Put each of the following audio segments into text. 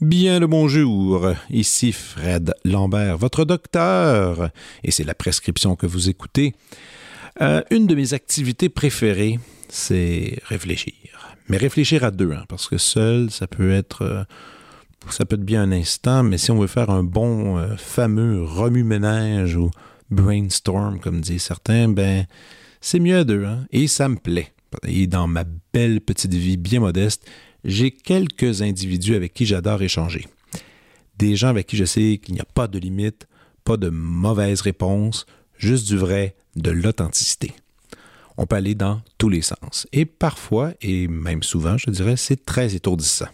Bien le bonjour, ici Fred Lambert, votre docteur, et c'est la prescription que vous écoutez. Euh, une de mes activités préférées, c'est réfléchir. Mais réfléchir à deux, hein, parce que seul, ça peut être... Euh, ça peut être bien un instant, mais si on veut faire un bon euh, fameux remue-ménage ou brainstorm, comme disent certains, ben c'est mieux à deux, hein, et ça me plaît. Et dans ma belle petite vie bien modeste, j'ai quelques individus avec qui j'adore échanger. Des gens avec qui je sais qu'il n'y a pas de limite, pas de mauvaise réponse, juste du vrai, de l'authenticité. On peut aller dans tous les sens. Et parfois, et même souvent, je dirais, c'est très étourdissant.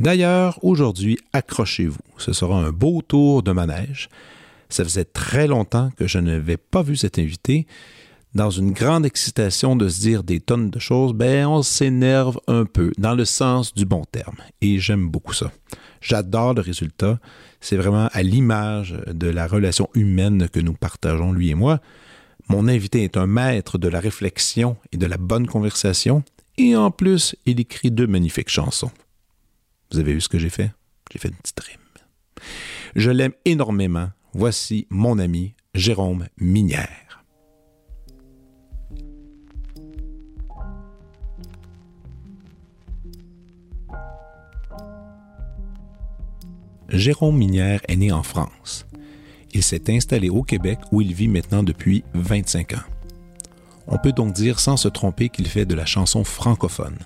D'ailleurs, aujourd'hui, accrochez-vous. Ce sera un beau tour de manège. Ça faisait très longtemps que je n'avais pas vu cet invité dans une grande excitation de se dire des tonnes de choses, ben on s'énerve un peu, dans le sens du bon terme. Et j'aime beaucoup ça. J'adore le résultat. C'est vraiment à l'image de la relation humaine que nous partageons, lui et moi. Mon invité est un maître de la réflexion et de la bonne conversation. Et en plus, il écrit deux magnifiques chansons. Vous avez vu ce que j'ai fait? J'ai fait une petite rime. Je l'aime énormément. Voici mon ami Jérôme Minière. Jérôme Minière est né en France. Il s'est installé au Québec où il vit maintenant depuis 25 ans. On peut donc dire sans se tromper qu'il fait de la chanson francophone,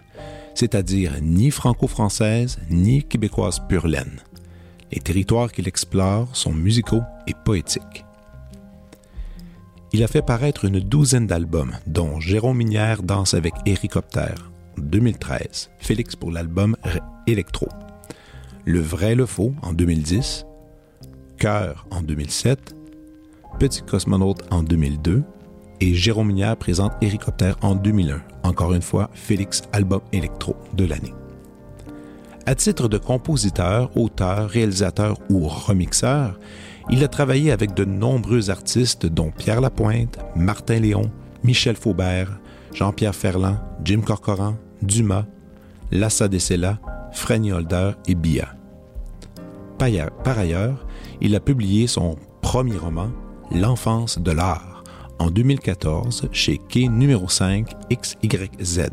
c'est-à-dire ni franco-française ni québécoise pure laine. Les territoires qu'il explore sont musicaux et poétiques. Il a fait paraître une douzaine d'albums, dont Jérôme Minière danse avec Héricoptère en 2013, Félix pour l'album Electro, le vrai, le faux en 2010, Cœur en 2007, Petit cosmonaute en 2002 et Jérôme Minière présente Hélicoptère en 2001. Encore une fois, Félix album électro de l'année. À titre de compositeur, auteur, réalisateur ou remixeur, il a travaillé avec de nombreux artistes dont Pierre Lapointe, Martin Léon, Michel Faubert, Jean-Pierre Ferland, Jim Corcoran, Dumas, Lassa Dessela, Franny Holder et Bia. Par ailleurs, il a publié son premier roman, L'enfance de l'art, en 2014 chez Quai numéro 5 XYZ.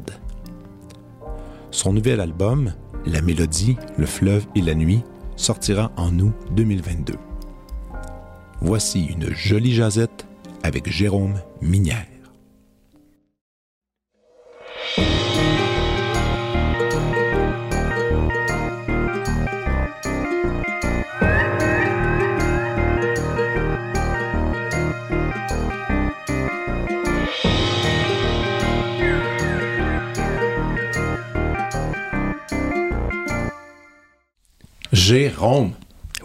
Son nouvel album, La mélodie, le fleuve et la nuit, sortira en août 2022. Voici une jolie jazette avec Jérôme Minière. Jérôme.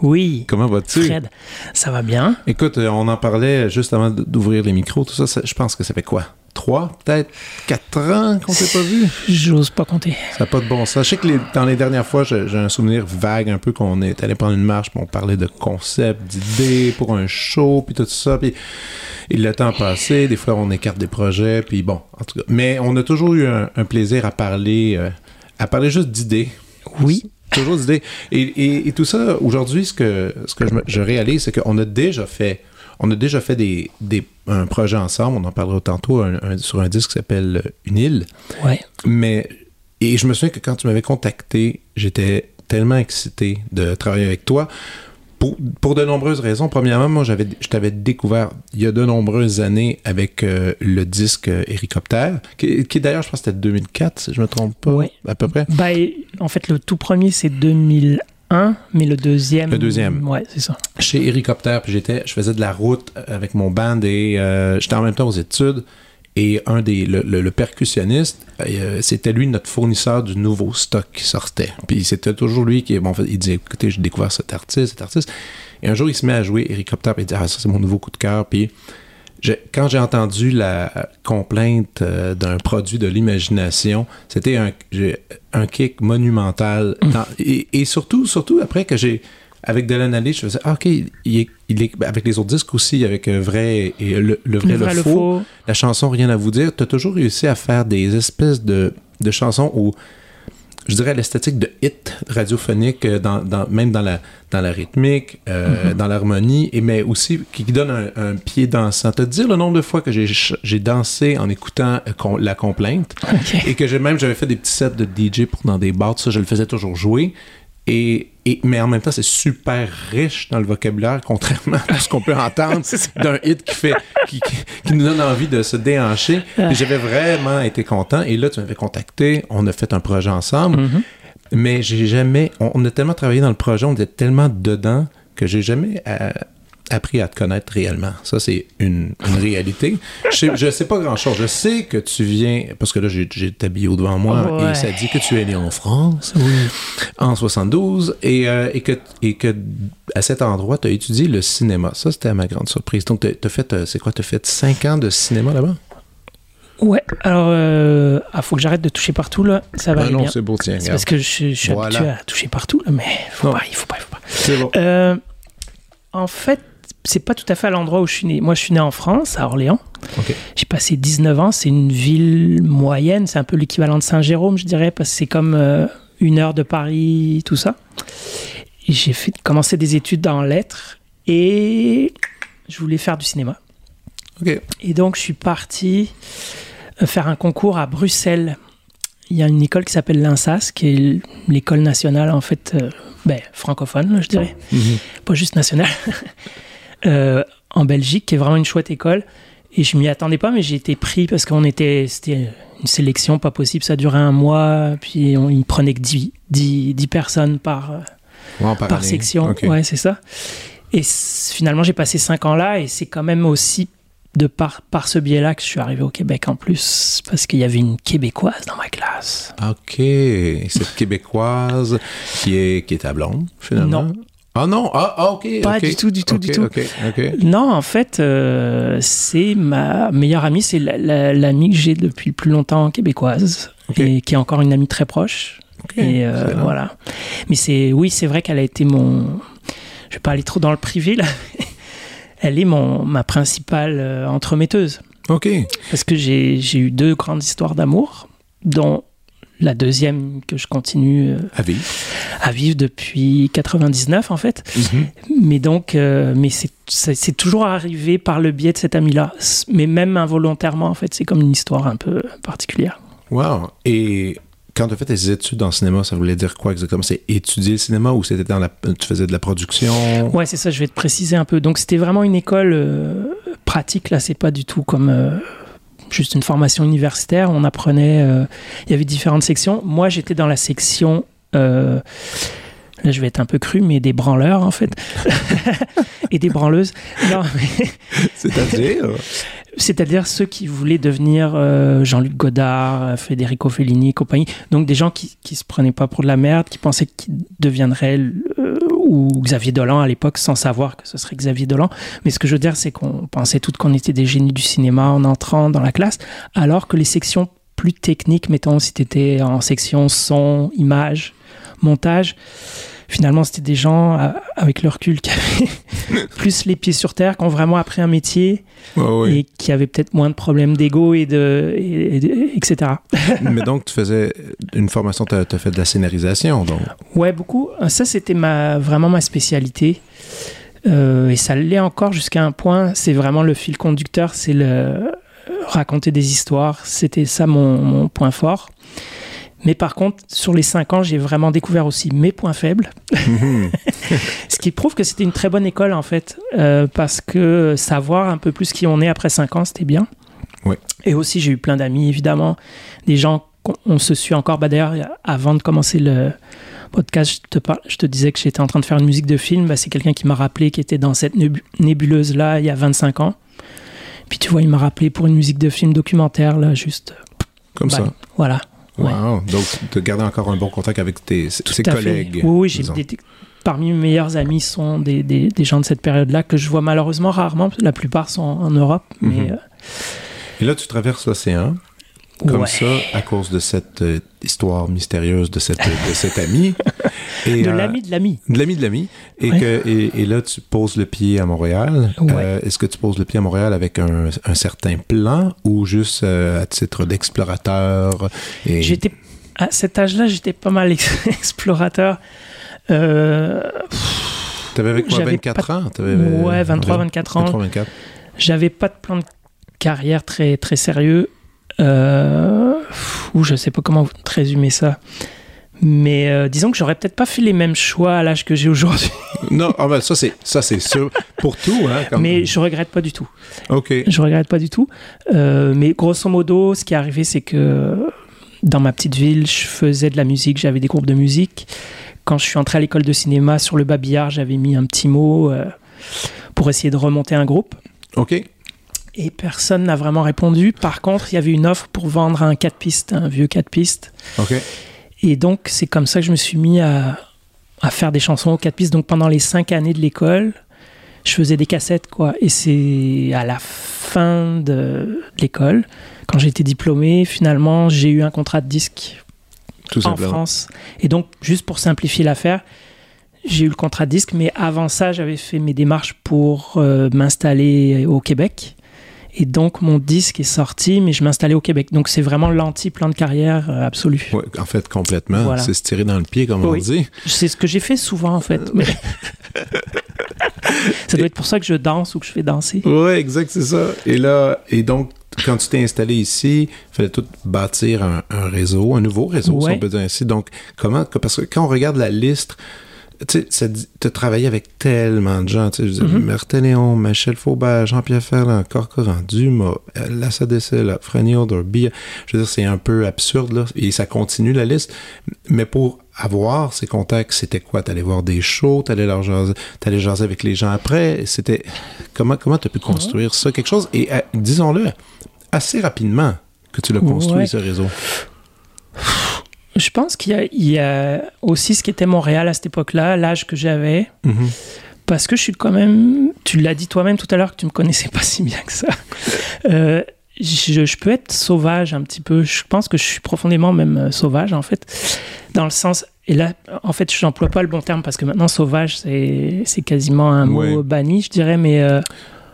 Oui. Comment vas-tu? Fred, ça va bien? Écoute, euh, on en parlait juste avant d'ouvrir les micros, tout ça, je pense que ça fait quoi? Trois, peut-être quatre ans qu'on s'est pas vu? J'ose pas compter. Ça n'a pas de bon sens. Je sais que dans les dernières fois, j'ai un souvenir vague un peu qu'on est allé prendre une marche, puis on parlait de concepts, d'idées pour un show, puis tout ça, puis et le temps passé, des fois on écarte des projets, puis bon, en tout cas. Mais on a toujours eu un, plaisir à parler, euh, à parler juste d'idées. Oui. Toujours d'idées. Et, et, tout ça, aujourd'hui, ce que, ce que je, réalise, c'est qu'on a déjà fait on a déjà fait des, des, un projet ensemble, on en parlera tantôt sur un disque qui s'appelle Une île. Ouais. Mais, et je me souviens que quand tu m'avais contacté, j'étais tellement excité de travailler avec toi pour, de nombreuses raisons. Premièrement, moi, j'avais, je t'avais découvert il y a de nombreuses années avec euh, le disque Hélicoptère, qui, qui d'ailleurs, je pense que c'était 2004, si je me trompe pas, à peu près. Bah, en fait, le tout premier, c'est 2001, mais le deuxième. Le deuxième. Ouais, c'est ça. Chez Hélicoptère, puis j'étais, je faisais de la route avec mon band et euh, j'étais en même temps aux études. Et un des le, percussionniste, euh, c'était lui notre fournisseur du nouveau stock qui sortait. Puis c'était toujours lui qui bon, il disait écoutez, j'ai découvert cet artiste, cet artiste. Et un jour, il se met à jouer Hélicoptère, puis il dit ah ça c'est mon nouveau coup de cœur. Puis quand j'ai entendu la complainte euh, d'un produit de l'imagination, c'était un, un kick monumental. Mm. et, surtout, surtout après que j'ai avec de l'analyse, je faisais, ah, OK, il est, ben, avec les autres disques aussi, avec vrai et le, vrai, le, faux, la chanson Rien à vous dire, tu as toujours réussi à faire des espèces de, de chansons où je dirais, l'esthétique de hit radiophonique, euh, dans, même dans la, dans la rythmique, euh, mm-hmm. dans l'harmonie, et mais aussi qui, donne un, pied dansant. Te dire le nombre de fois que j'ai dansé en écoutant euh, la complainte, et que même j'avais fait des petits sets de DJ pour dans des bars, ça, je le faisais toujours jouer. Et, mais en même temps, c'est super riche dans le vocabulaire, contrairement à ce qu'on peut entendre d'un hit qui, fait, qui, nous donne envie de se déhancher. J'avais vraiment été content. Et là, tu m'avais contacté, on a fait un projet ensemble. Mm-hmm. Mais j'ai jamais. On, a tellement travaillé dans le projet, on était tellement dedans que j'ai jamais euh, appris à te connaître réellement. Ça, c'est une, réalité. Je sais, sais pas grand-chose. Je sais que tu viens, parce que là, j'ai ta bio devant moi, et ça dit que tu es né en France, en 72, et, euh, et, que, et que à cet endroit, tu as étudié le cinéma. Ça, c'était à ma grande surprise. Donc, tu as, fait, euh, c'est quoi, tu as fait cinq ans de cinéma là-bas? Ouais, alors, euh, ah, faut que j'arrête de toucher partout, là. Ça va ah non, c'est beau, tiens. C'est parce que je, suis habitué à toucher partout, là, mais faut pas, il faut pas, il faut pas. C'est bon. Euh, en fait, c'est pas tout à fait à l'endroit où je suis né. Moi, je suis né en France, à Orléans. J'ai passé 19 ans. C'est une ville moyenne. C'est un peu l'équivalent de Saint-Jérôme, je dirais, parce que c'est comme euh, une heure de Paris, tout ça. J'ai fait commencé des études en lettres et je voulais faire du cinéma. Et donc, je suis parti euh, faire un concours à Bruxelles. Il y a une école qui s'appelle l'INSAS, qui est l'école nationale, en fait, euh, ben, francophone, je dirais. Mhm. Pas juste nationale. Euh, en Belgique, qui est vraiment une chouette école. Et je m'y attendais pas, mais j'ai été pris parce qu'on était, c'était une sélection pas possible. Ça durait un mois, puis on, ils prenaient que 10, 10, personnes par, par, section. Ouais, c'est ça. Et finalement, j'ai passé 5 ans là, et c'est quand même aussi de par, par ce biais-là que je suis arrivé au Québec en plus, parce qu'il y avait une Québécoise dans ma classe. OK. Cette Québécoise qui est, qui est à blonde, finalement? Non. Ah non, ah, ah, ok. Pas du tout, du tout, du tout. Non, en fait, euh, c'est ma meilleure amie, c'est l'amie que j'ai depuis le plus longtemps québécoise et qui est encore une amie très proche. et euh, voilà. Mais c'est, oui, c'est vrai qu'elle a été mon. Je vais pas aller trop dans le privé là. Elle est mon ma principale euh, entremetteuse. Ok. Parce que j'ai eu deux grandes histoires d'amour, dont la deuxième que je continue euh, à vivre. à vivre depuis 99 en fait. Mhm. mais donc euh, mais c'est toujours arrivé par le biais de cet ami là mais même involontairement en fait c'est comme une histoire un peu particulière. Wow. Et quand tu as fait tes études en cinéma, ça voulait dire quoi exactement? C'est étudier le cinéma ou c'était dans la, tu faisais de la production? Ouais, c'est ça, je vais te préciser un peu. Donc c'était vraiment une école euh, pratique, là, c'est pas du tout comme juste une formation universitaire. On apprenait, euh, il y avait différentes sections. Moi, j'étais dans la section. Euh, là, je vais être un peu cru, mais des branleurs, en fait. et des branleuses. Non, mais... C'est-à-dire C'est-à-dire ceux qui voulaient devenir euh, Jean-Luc Godard, Federico Fellini et compagnie. Donc des gens qui ne se prenaient pas pour de la merde, qui pensaient qu'ils deviendraient ou Xavier Dolan à l'époque sans savoir que ce serait Xavier Dolan. Mais ce que je veux dire, c'est qu'on pensait toutes qu'on était des génies du cinéma en entrant dans la classe, alors que les sections plus techniques, mettons si tu étais en section son, image, montage, finalement, c'était des gens euh, avec leur recul qui avaient plus les pieds sur terre, qui ont vraiment appris un métier et qui avaient peut-être moins de problèmes d'ego et de, etc. Mais donc, tu faisais une formation, tu as, fait de la scénarisation, donc Ouais, beaucoup. Ça, c'était ma, vraiment ma spécialité. Euh, et ça l'est encore jusqu'à un point. C'est vraiment le fil conducteur, c'est le raconter des histoires. C'était ça mon, mon point fort. Mais par contre, sur les cinq ans, j'ai vraiment découvert aussi mes points faibles. Mhm. Ce qui prouve que c'était une très bonne école, en fait, euh, parce que savoir un peu plus qui on est après cinq ans, c'était bien. Et aussi, j'ai eu plein d'amis, évidemment, des gens qu'on se suit encore. Bah, D'ailleurs, avant de commencer le podcast, je te, je te disais que j'étais en train de faire une musique de film. Bah, c'est quelqu'un qui m'a rappelé qui était dans cette nébuleuse-là il y a 25 ans. Puis tu vois, il m'a rappelé pour une musique de film documentaire, là, juste. Comme bah, ça. Voilà. Wow. Donc, de garder encore un bon contact avec tes, tes collègues. Oui, oui j'ai des, parmi mes meilleurs amis sont des, des, gens de cette période-là que je vois malheureusement rarement. La plupart sont en Europe. Mais, mhm. Et là, tu traverses l'océan comme ça à cause de cette euh, histoire mystérieuse de, cette, de cet ami. Et, de euh, l'ami de l'ami. De l'ami de l'ami. Et, que, et, là, tu poses le pied à Montréal. Euh, est-ce que tu poses le pied à Montréal avec un, un certain plan ou juste à titre d'explorateur? Et... J'étais, à cet âge-là, j'étais pas mal explorateur. Euh, T'avais avec quoi, 24 ans? ouais, 23, 24 ans. 23, 24. J'avais pas de plan de carrière très, très sérieux. Euh, ou je sais pas comment résumer ça. Mais euh, disons que j'aurais peut-être pas fait les mêmes choix à l'âge que j'ai aujourd'hui. non, ah ben, ça c'est ça c'est sûr pour tout. Hein, Mais je regrette pas du tout. Ok. Je regrette pas du tout. Euh, mais grosso modo, ce qui est arrivé, c'est que dans ma petite ville, je faisais de la musique, j'avais des groupes de musique. Quand je suis entré à l'école de cinéma sur le babillard, j'avais mis un petit mot pour essayer de remonter un groupe. Ok et personne n'a vraiment répondu. Par contre, il y avait une offre pour vendre un 4 pistes, un vieux 4 pistes. Et donc, c'est comme ça que je me suis mis à, à faire des chansons aux 4 pistes. Donc, pendant les 5 années de l'école, je faisais des cassettes, quoi. Et c'est à la fin de l'école, quand j'ai été diplômé, finalement, j'ai eu un contrat de disque en France. Et donc, juste pour simplifier l'affaire, j'ai eu le contrat de disque, mais avant ça, j'avais fait mes démarches pour euh, m'installer au Québec. Et donc, mon disque est sorti, mais je m'installais au Québec. Donc, c'est vraiment l'anti-plan de carrière euh, absolu. Ouais, en fait, complètement. C'est se tirer dans le pied, comme on dit. C'est ce que j'ai fait souvent, en fait. Mais... ça doit être pour ça que je danse ou que je fais danser. Oui, exact, c'est ça. Et là, et donc, quand tu t'es installé ici, il fallait tout bâtir un, réseau, un nouveau réseau, si on peut dire ainsi. Donc, comment, parce que quand on regarde la liste, tu sais, tu travaillé avec tellement de gens, tu sais, mm Léon, Michel Faubert, Jean-Pierre Ferland, Corcoran, Dumas, la SADC, Franny Odorby, je veux dire, c'est un peu absurde, là, et ça continue la liste, mais pour avoir ces contacts, c'était quoi? T'allais voir des shows, t'allais leur jaser, t'allais jaser avec les gens après, c'était... Comment comment t'as pu construire ça? Quelque chose, et euh, disons-le, assez rapidement que tu l'as construit, ce réseau. Je pense qu'il y, a aussi ce qui était Montréal à cette époque-là, l'âge que j'avais. Mhm. Parce que je suis quand même. Tu l'as dit toi-même tout à l'heure que tu me connaissais pas si bien que ça. Euh, je, peux être sauvage un petit peu. Je pense que je suis profondément même euh, sauvage en fait. Dans le sens. Et là, en fait, je n'emploie pas le bon terme parce que maintenant, sauvage, c'est quasiment un mot banni, je dirais, mais. Euh,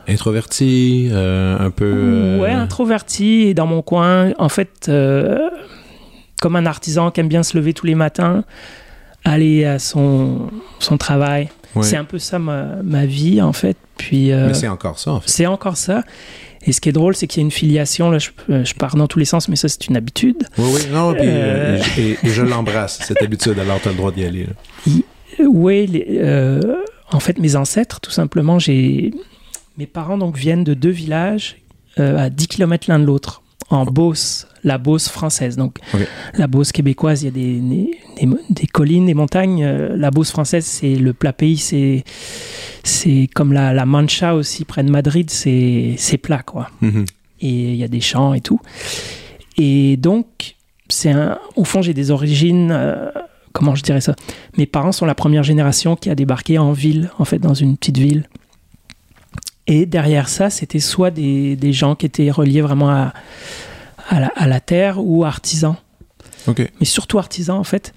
introverti, un peu. Ouais, introverti et dans mon coin. En fait comme un artisan qui aime bien se lever tous les matins, aller à son, son travail. C'est un peu ça ma, ma, vie, en fait. Puis, euh, mais c'est encore ça, en fait. C'est encore ça. Et ce qui est drôle, c'est qu'il y a une filiation. Là, je, je, pars dans tous les sens, mais ça, c'est une habitude. Oui, oui, non, puis, euh, euh, et, je l'embrasse, cette habitude. Alors, tu as le droit d'y aller. Oui, en fait, mes ancêtres, tout simplement, j'ai. Mes parents donc viennent de deux villages à 10 km l'un de l'autre, en Beauce, la Beauce française. Donc, la Beauce québécoise, il y a des, des, collines, des montagnes. Euh, la Beauce française, c'est le plat pays. C'est, c'est comme la, la, Mancha aussi, près de Madrid, c'est, c'est plat, quoi. Mhm. Et il y a des champs et tout. Et donc, c'est un, au fond, j'ai des origines. Euh, comment je dirais ça? Mes parents sont la première génération qui a débarqué en ville, en fait, dans une petite ville. Et derrière ça, c'était soit des, des gens qui étaient reliés vraiment à, à la, terre ou artisan. Mais surtout artisan en fait.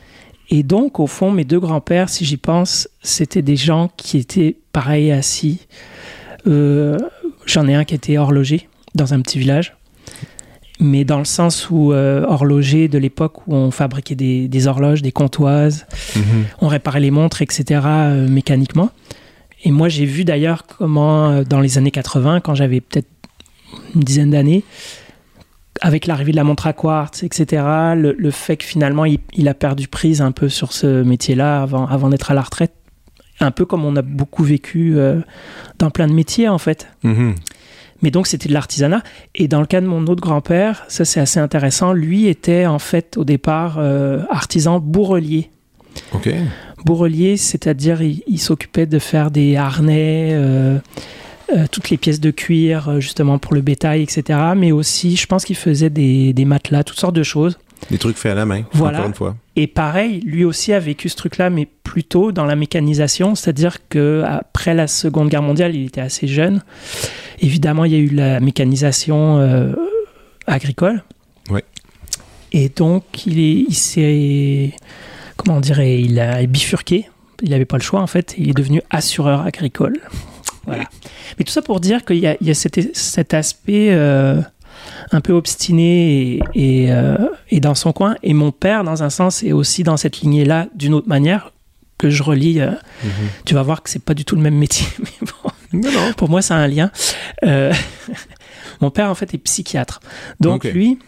Et donc, au fond, mes deux grands-pères, si j'y pense, c'était des gens qui étaient pareils assis. Euh, j'en ai un qui était horloger dans un petit village. Mais dans le sens où euh, horloger de l'époque où on fabriquait des, horloges, des comptoises, mhm. on réparait les montres, etc. Euh, mécaniquement. Et moi, j'ai vu d'ailleurs comment, dans les années 80, quand j'avais peut-être une dizaine d'années, avec l'arrivée de la montre à quartz, etc., le, fait que finalement il, a perdu prise un peu sur ce métier-là avant, avant d'être à la retraite, un peu comme on a beaucoup vécu euh, dans plein de métiers en fait. Mm-hmm. Mais donc c'était de l'artisanat. Et dans le cas de mon autre grand-père, ça c'est assez intéressant, lui était en fait au départ euh, artisan bourrelier. Ok. Bourrelier, c'est-à-dire il, s'occupait de faire des harnais. Euh, euh, toutes les pièces de cuir euh, justement pour le bétail, etc. Mais aussi, je pense qu'il faisait des, matelas, toutes sortes de choses. Des trucs faits à la main, voilà. encore une fois. Et pareil, lui aussi a vécu ce truc-là, mais plutôt dans la mécanisation, c'est-à-dire qu'après la Seconde Guerre mondiale, il était assez jeune. Évidemment, il y a eu la mécanisation euh, agricole. Ouais. Et donc, il s'est, comment on dirait, il a bifurqué. Il n'avait pas le choix, en fait. Il est devenu assureur agricole. Voilà. Mais tout ça pour dire qu'il y, a, cet, aspect euh, un peu obstiné euh, et, dans son coin. Et mon père, dans un sens, est aussi dans cette lignée-là, d'une autre manière, que je relis. Euh, mhm. Tu vas voir que c'est pas du tout le même métier. Mais bon, Pour moi, ça a un lien. mon père, en fait, est psychiatre. Donc, lui,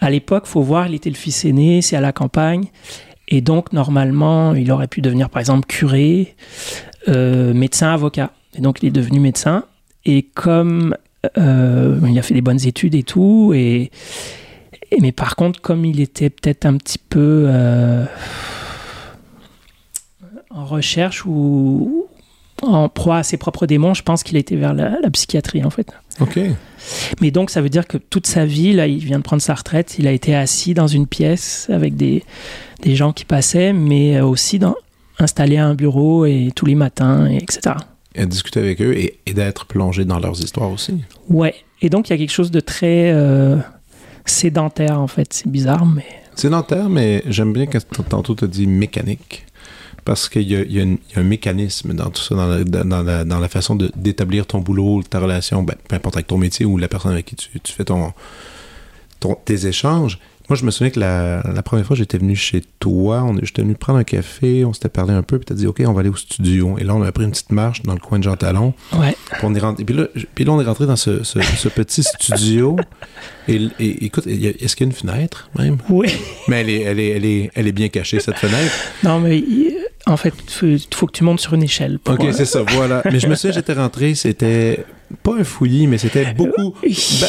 à l'époque, faut voir, il était le fils aîné, c'est à la campagne. Et donc, normalement, il aurait pu devenir, par exemple, curé, médecin, avocat. Et donc, il est devenu médecin. Et comme euh, il a fait des bonnes études et tout, et, mais par contre, comme il était peut-être un petit peu euh, en recherche ou en proie à ses propres démons, je pense qu'il a été vers la, psychiatrie en fait. Ok. Mais donc, ça veut dire que toute sa vie, là, il vient de prendre sa retraite, il a été assis dans une pièce avec des, des gens qui passaient, mais aussi dans, installé à un bureau et tous les matins, et etc et discuter avec eux et, d'être plongé dans leurs histoires aussi. Ouais. Et donc, il y a quelque chose de très euh, sédentaire, en fait. C'est bizarre, mais. Sédentaire, mais j'aime bien quand tantôt tu as dit mécanique. Parce qu'il y, y, a un mécanisme dans tout ça, dans la, dans la, dans la façon d'établir ton boulot, ta relation, ben, peu importe avec ton métier ou la personne avec qui tu, tu fais ton, ton, tes échanges. Moi, je me souviens que la, première fois j'étais venu chez toi, on, j'étais venu prendre un café, on s'était parlé un peu, puis t'as dit, OK, on va aller au studio. Et là, on a pris une petite marche dans le coin de Jean Talon. Ouais. Puis, on est rentré, puis, là, puis là, on est rentré dans ce, ce, petit studio. Et, écoute, est-ce qu'il y a une fenêtre, même? Oui. Mais elle est, elle est, elle est, elle est bien cachée, cette fenêtre. Non, mais en fait, il faut, que tu montes sur une échelle. OK, c'est ça, voilà. Mais je me souviens, j'étais rentré, c'était pas un fouillis, mais c'était beaucoup.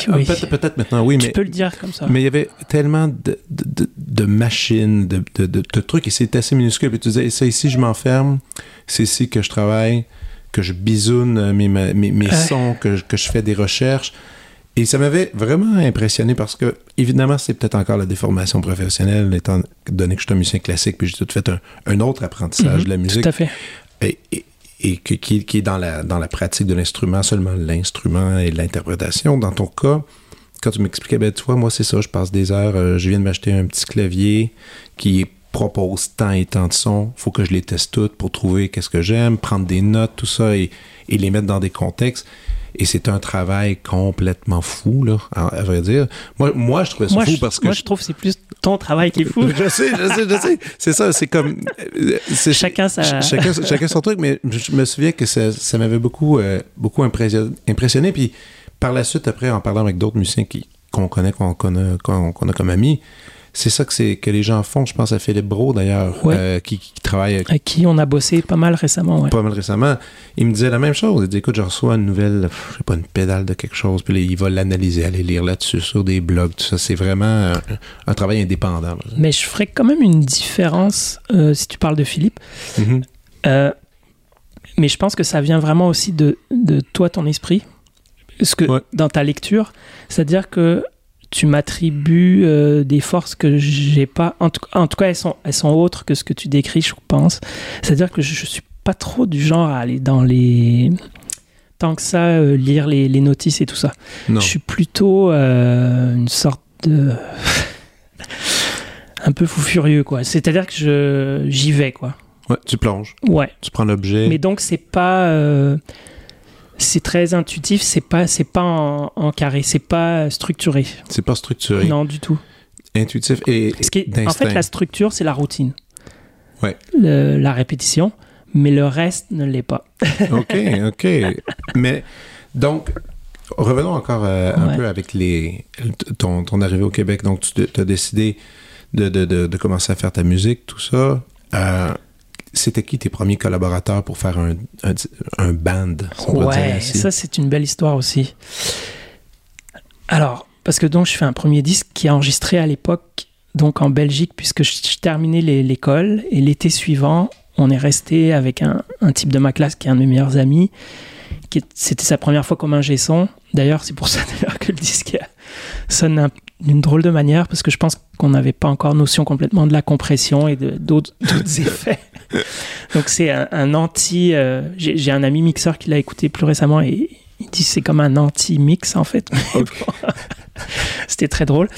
Ben, peut-être maintenant, oui, mais. Tu peux le dire comme ça. Mais il y avait tellement de, de, de machines, de, de, trucs, et c'était assez minuscule. Et tu disais, ça ici, je m'enferme, c'est ici que je travaille, que je bisoune mes, mes, mes sons, que, que je fais des recherches. Et ça m'avait vraiment impressionné parce que, évidemment, c'est peut-être encore la déformation professionnelle, étant donné que je suis un musicien classique, puis j'ai tout fait un, un autre apprentissage de la mhm, musique. Tout à fait. Et, et, qui, qui, est dans la, dans la pratique de l'instrument, seulement l'instrument et l'interprétation. Dans ton cas, quand tu m'expliquais, ben, tu vois, moi, c'est ça, je passe des heures, euh, je viens de m'acheter un petit clavier qui propose tant et tant de sons, faut que je les teste toutes pour trouver qu'est-ce que j'aime, prendre des notes, tout ça, et, et les mettre dans des contextes. Et c'est un travail complètement fou, là, à, vrai dire. Moi, moi je trouvais ça fou parce que. Moi, je, trouve que c'est plus ton travail qui est fou. je sais, je sais, je sais. C'est ça, c'est comme. Chacun sa. Chacun, chacun son truc, mais je me souviens que ça, ça m'avait beaucoup, euh, beaucoup impressionné. Puis par la suite, après, en parlant avec d'autres musiciens qui, qu'on connaît, qu'on connaît, qu'on, qu'on a comme amis, c'est ça que, c'est, que les gens font. Je pense à Philippe Brault, d'ailleurs, euh, qui, travaille avec... avec... qui on a bossé pas mal récemment. Pas mal récemment. Il me disait la même chose. Il dit Écoute, je reçois une nouvelle, je sais pas, une pédale de quelque chose, puis il va l'analyser, aller lire là-dessus, sur des blogs, tout ça. C'est vraiment un, travail indépendant. Mais je ferais quand même une différence euh, si tu parles de Philippe. Mm-hmm. Euh, mais je pense que ça vient vraiment aussi de, de toi, ton esprit. Parce que dans ta lecture, c'est-à-dire que tu m'attribues euh, des forces que j'ai pas. En tout, en tout, cas, elles sont, elles sont autres que ce que tu décris, je pense. C'est-à-dire que je, je, suis pas trop du genre à aller dans les. Tant que ça, euh, lire les, les, notices et tout ça. Je suis plutôt euh, une sorte de. un peu fou furieux, quoi. C'est-à-dire que je, j'y vais, quoi. Ouais, tu plonges. Ouais. Tu prends l'objet. Mais donc, c'est pas c'est très intuitif, c'est pas c'est pas en, carré, c'est pas structuré. C'est pas structuré. Non, du tout. Intuitif et En fait, la structure, c'est la routine. Ouais. la répétition, mais le reste ne l'est pas. OK, OK. Mais donc, revenons encore euh, un peu avec les, ton, ton, arrivée au Québec. Donc, tu as décidé de, de, de, commencer à faire ta musique, tout ça. Euh, c'était qui tes premiers collaborateurs pour faire un, un, band? ouais, ça c'est une belle histoire aussi. Alors, parce que donc je fais un premier disque qui est enregistré à l'époque, donc en Belgique, puisque je, terminais l'école, et l'été suivant, on est resté avec un, un, type de ma classe qui est un de mes meilleurs amis. C'était sa première fois comme un son. D'ailleurs, c'est pour ça que le disque a sonne d'une drôle de manière parce que je pense qu'on n'avait pas encore notion complètement de la compression et d'autres effets. Donc c'est un, anti. Euh, j'ai un ami mixeur qui l'a écouté plus récemment et il dit c'est comme un anti-mix en fait. C'était très drôle.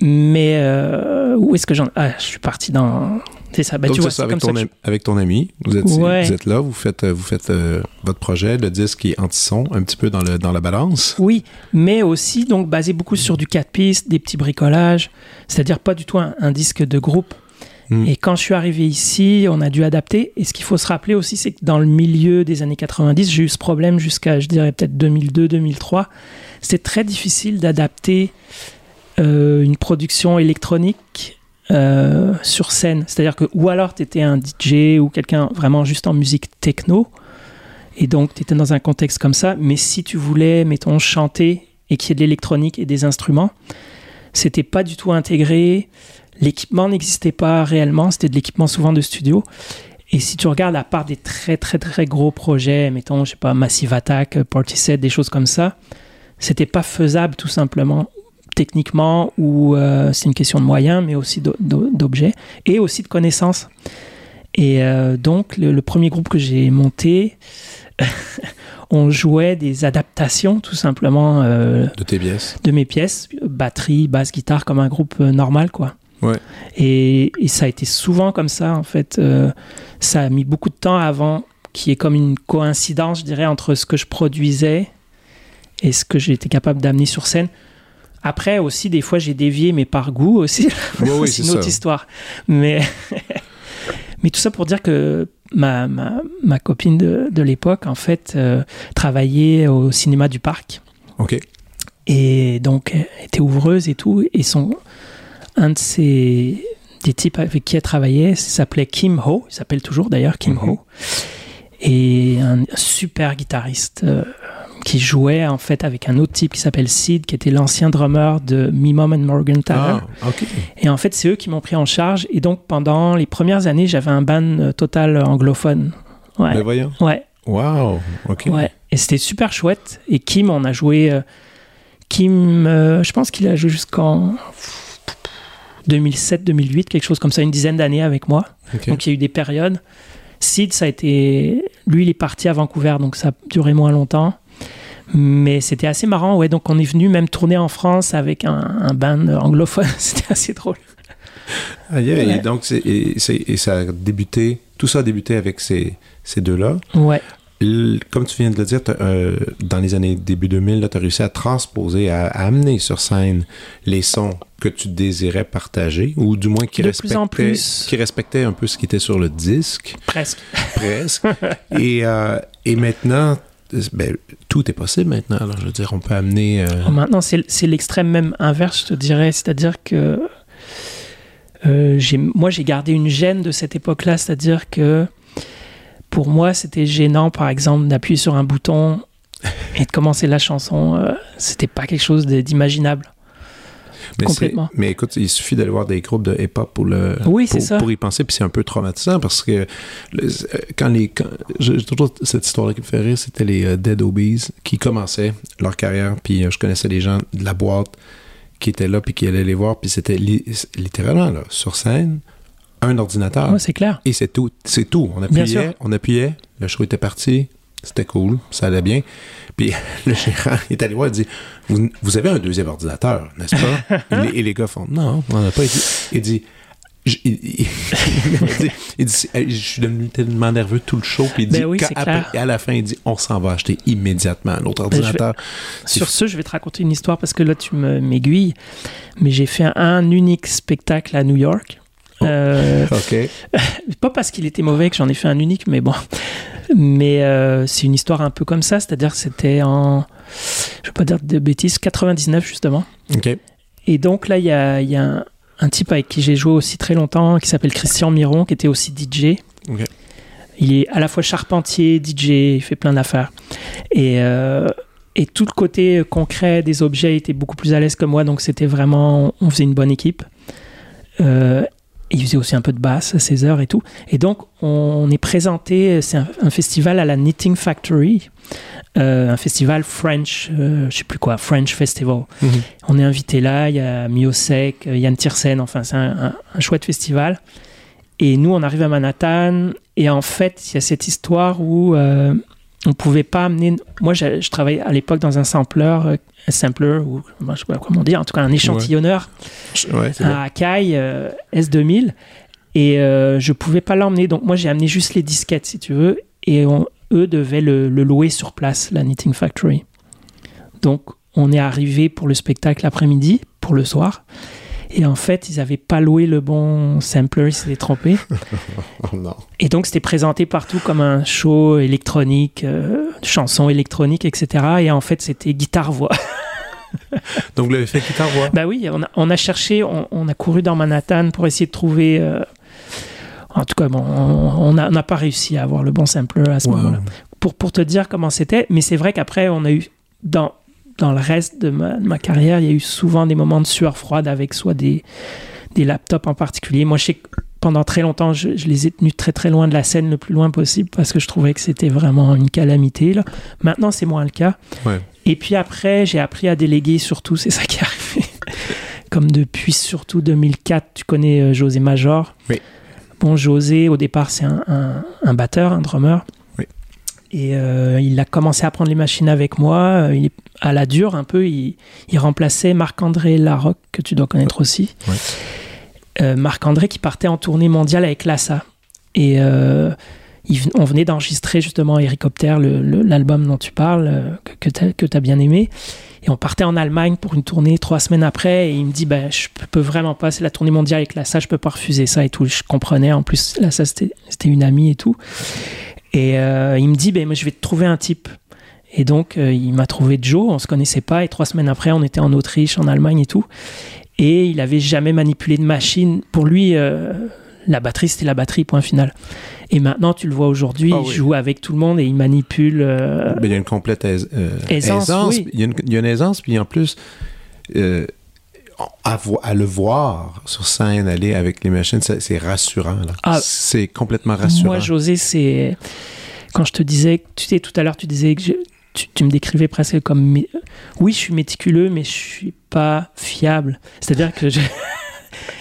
Mais euh, où est-ce que j'en. Ah, je suis parti dans. C'est ça. Bah, tu vois, ça avec, ton avec ton ami. Vous êtes, vous êtes là, vous faites, vous faites euh, votre projet, le disque est anti-son, un petit peu dans, le, dans la balance. Oui, mais aussi donc basé beaucoup sur du 4 pistes, des petits bricolages, c'est-à-dire pas du tout un, disque de groupe. Hmm. Et quand je suis arrivé ici, on a dû adapter. Et ce qu'il faut se rappeler aussi, c'est que dans le milieu des années 90, j'ai eu ce problème jusqu'à, je dirais, peut-être 2002-2003. C'est très difficile d'adapter euh, une production électronique euh, sur scène. C'est-à-dire que, ou alors tu étais un DJ ou quelqu'un vraiment juste en musique techno, et donc tu étais dans un contexte comme ça, mais si tu voulais, mettons, chanter et qu'il y ait de l'électronique et des instruments, c'était pas du tout intégré, l'équipement n'existait pas réellement, c'était de l'équipement souvent de studio. Et si tu regardes, à part des très très très gros projets, mettons, je sais pas, Massive Attack, Set, des choses comme ça, c'était pas faisable tout simplement techniquement ou euh, c'est une question de moyens, mais aussi d'objets et aussi de connaissances. Et euh, donc, le, premier groupe que j'ai monté, on jouait des adaptations tout simplement euh, de tes pièces, de mes pièces, batterie, basse, guitare, comme un groupe normal, quoi. Ouais. Et, et, ça a été souvent comme ça, en fait. ça a mis beaucoup de temps avant qu'il y ait comme une coïncidence, je dirais, entre ce que je produisais et ce que j'étais capable d'amener sur scène. Après aussi, des fois, j'ai dévié, mais par goût aussi. c'est une autre histoire. Mais, mais tout ça pour dire que ma, ma, ma copine de, de l'époque, en fait, euh, travaillait au cinéma du parc. Ok. Et donc, était ouvreuse et tout. Et son, un de ces des types avec qui elle travaillait s'appelait Kim Ho. Il s'appelle toujours d'ailleurs Kim mhm. Ho. Et un super guitariste. Euh, qui jouait en fait avec un autre type qui s'appelle Sid, qui était l'ancien drummer de Me Mom and Morgan Taylor. Ah, Et en fait, c'est eux qui m'ont pris en charge. Et donc, pendant les premières années, j'avais un band euh, total anglophone. Ouais. Mais voyons. Ouais. Wow, ok. Ouais. Et c'était super chouette. Et Kim, on a joué. Euh, Kim, euh, je pense qu'il a joué jusqu'en 2007-2008, quelque chose comme ça, une dizaine d'années avec moi. Donc il y a eu des périodes. Sid, ça a été. Lui, il est parti à Vancouver, donc ça a duré moins longtemps. Mais c'était assez marrant, ouais. Donc on est venu même tourner en France avec un, un band anglophone. c'était assez drôle. Ah, Et donc, et, ça a débuté, tout ça a débuté avec ces, ces deux-là. Ouais. Comme tu viens de le dire, euh, dans les années début 2000, tu as réussi à transposer, à, amener sur scène les sons que tu désirais partager, ou du moins qui, respectaient, qui respectaient un peu ce qui était sur le disque. Presque. Presque. et, euh, et maintenant, ben, tout est possible maintenant. Alors, je veux dire, on peut amener. Euh, oh, maintenant, c'est l'extrême même inverse, je te dirais. C'est-à-dire que euh, moi, j'ai gardé une gêne de cette époque-là. C'est-à-dire que pour moi, c'était gênant, par exemple, d'appuyer sur un bouton et de commencer la chanson. Euh, c'était pas quelque chose d'imaginable. Mais Complètement. Mais écoute, il suffit d'aller voir des groupes de hip-hop pour, le, oui, pour, pour, y penser. Puis c'est un peu traumatisant parce que quand les. J'ai toujours cette histoire-là qui me fait rire, c'était les euh, Dead Obies qui commençaient leur carrière. Puis euh, je connaissais des gens de la boîte qui étaient là puis qui allaient les voir. Puis c'était littéralement là, sur scène un ordinateur. Ouais, c'est clair. Et c'est tout. C'est tout. On appuyait, on appuyait, le show était parti, c'était cool, ça allait bien. Puis le gérant est allé voir, il dit Vous, avez un deuxième ordinateur, n'est-ce pas et, les, gars font Non, on n'en a pas. Il dit, il dit il, dit, je suis devenu tellement nerveux tout le show. Puis il dit, ben et à la fin, il dit, on s'en va acheter immédiatement un autre ben, ordinateur. sur ce, je vais te raconter une histoire parce que là, tu m'aiguilles. Mais j'ai fait un, unique spectacle à New York. Euh, ok. Pas parce qu'il était mauvais que j'en ai fait un unique, mais bon. Mais euh, c'est une histoire un peu comme ça, c'est-à-dire que c'était en, je vais pas dire de bêtises, 99 justement. Ok. Et donc là, il y a, y a un, type avec qui j'ai joué aussi très longtemps, qui s'appelle Christian Miron, qui était aussi DJ. Il est à la fois charpentier, DJ, il fait plein d'affaires. Et, euh, et tout le côté concret des objets était beaucoup plus à l'aise que moi, donc c'était vraiment, on faisait une bonne équipe. Euh, il faisait aussi un peu de basse à ses heures et tout. Et donc, on est présenté, c'est un, festival à la Knitting Factory, euh, un festival French, euh, je sais plus quoi, French Festival. Mhm. On est invité là, il y a Miosek, Yann Tiersen, enfin, c'est un, chouette festival. Et nous, on arrive à Manhattan, et en fait, il y a cette histoire où euh, on pouvait pas amener. Moi, je, travaillais à l'époque dans un sampler, un sampler, ou je sais pas comment dire, en tout cas un échantillonneur à Akai S2000. Et euh, je pouvais pas l'emmener, donc moi j'ai amené juste les disquettes, si tu veux, et eux devaient le, le, louer sur place, la Knitting Factory. Donc on est arrivé pour le spectacle l'après-midi, pour le soir. Et en fait, ils n'avaient pas loué le bon sampler, ils s'étaient trompés. oh non. Et donc, c'était présenté partout comme un show électronique, euh, chansons électroniques, etc. Et en fait, c'était guitare-voix. donc, vous l'avez fait guitare-voix? Bah oui, on a, on a cherché, on, a couru dans Manhattan pour essayer de trouver. Euh, en tout cas, bon, on n'a pas réussi à avoir le bon sampler à ce moment-là. Pour, pour te dire comment c'était, mais c'est vrai qu'après, on a eu dans dans le reste de ma, carrière, il y a eu souvent des moments de sueur froide avec soit des, des laptops en particulier. Moi, je sais que pendant très longtemps, je, les ai tenus très très loin de la scène, le plus loin possible, parce que je trouvais que c'était vraiment une calamité. Là. Maintenant, c'est moins le cas. Et puis après, j'ai appris à déléguer surtout, c'est ça qui est arrivé. Comme depuis surtout 2004, tu connais euh, José Major. Oui. Bon, José, au départ, c'est un, un, un batteur, un drummer. Et euh, il a commencé à prendre les machines avec moi. Euh, il est à la dure un peu. Il, remplaçait Marc-André Larocque, que tu dois connaître aussi. Euh, Marc-André qui partait en tournée mondiale avec Lassa. Et on venait d'enregistrer justement Hélicoptère, l'album dont tu parles, que, que tu as, bien aimé. Et on partait en Allemagne pour une tournée trois semaines après. Et il me dit ben, Je peux vraiment pas, c'est la tournée mondiale avec Lassa, je peux pas refuser ça et tout. Je comprenais. En plus, Lassa, c'était une amie et tout. Et euh, il me dit, ben, moi, je vais te trouver un type. Et donc, euh, il m'a trouvé Joe, on se connaissait pas. Et trois semaines après, on était en Autriche, en Allemagne et tout. Et il avait jamais manipulé de machine. Pour lui, euh, la batterie, c'était la batterie, point final. Et maintenant, tu le vois aujourd'hui, ah il joue avec tout le monde et il manipule. Ben, il y a une complète aisance. Il, y a une, aisance, puis en plus à, le voir sur scène, aller avec les machines, c'est rassurant. Ah. c'est complètement rassurant. Moi, José, c'est. Quand je te disais, tu sais, tout à l'heure, tu disais que tu, me décrivais presque comme. Oui, je suis méticuleux, mais je suis pas fiable. C'est-à-dire que je.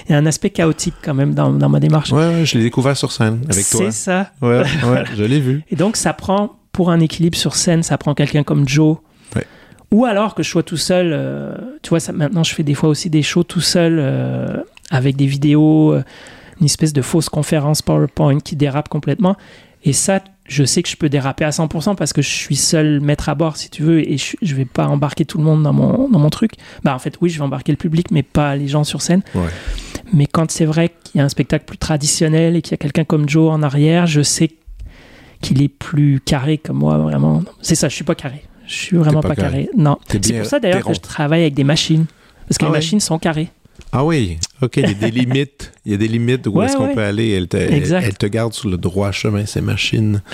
Il y a un aspect chaotique quand même dans, dans ma démarche. Ouais, je l'ai découvert sur scène avec toi. C'est ça. Ouais, ouais je l'ai vu. Et donc, ça prend, pour un équilibre sur scène, ça prend quelqu'un comme Joe ou alors que je sois tout seul. Euh, tu vois, ça, maintenant, je fais des fois aussi des shows tout seul euh, avec des vidéos, euh, une espèce de fausse conférence PowerPoint qui dérape complètement. Et ça, je sais que je peux déraper à 100% parce que je suis seul maître à bord, si tu veux, et je, ne vais pas embarquer tout le monde dans mon, dans mon truc. Bah, en fait, oui, je vais embarquer le public, mais pas les gens sur scène. Mais quand c'est vrai qu'il y a un spectacle plus traditionnel et qu'il y a quelqu'un comme Joe en arrière, je sais qu'il est plus carré que moi, vraiment. C'est ça, je suis pas carré. Je suis vraiment pas, carré. Non. C'est pour ça d'ailleurs que je travaille avec des machines. Parce que les ah machines sont carrées. Ah oui, OK, il y a des limites. Il y a des limites où est-ce qu'on peut aller. Elle te, elle, te, garde sur le droit chemin, ces machines.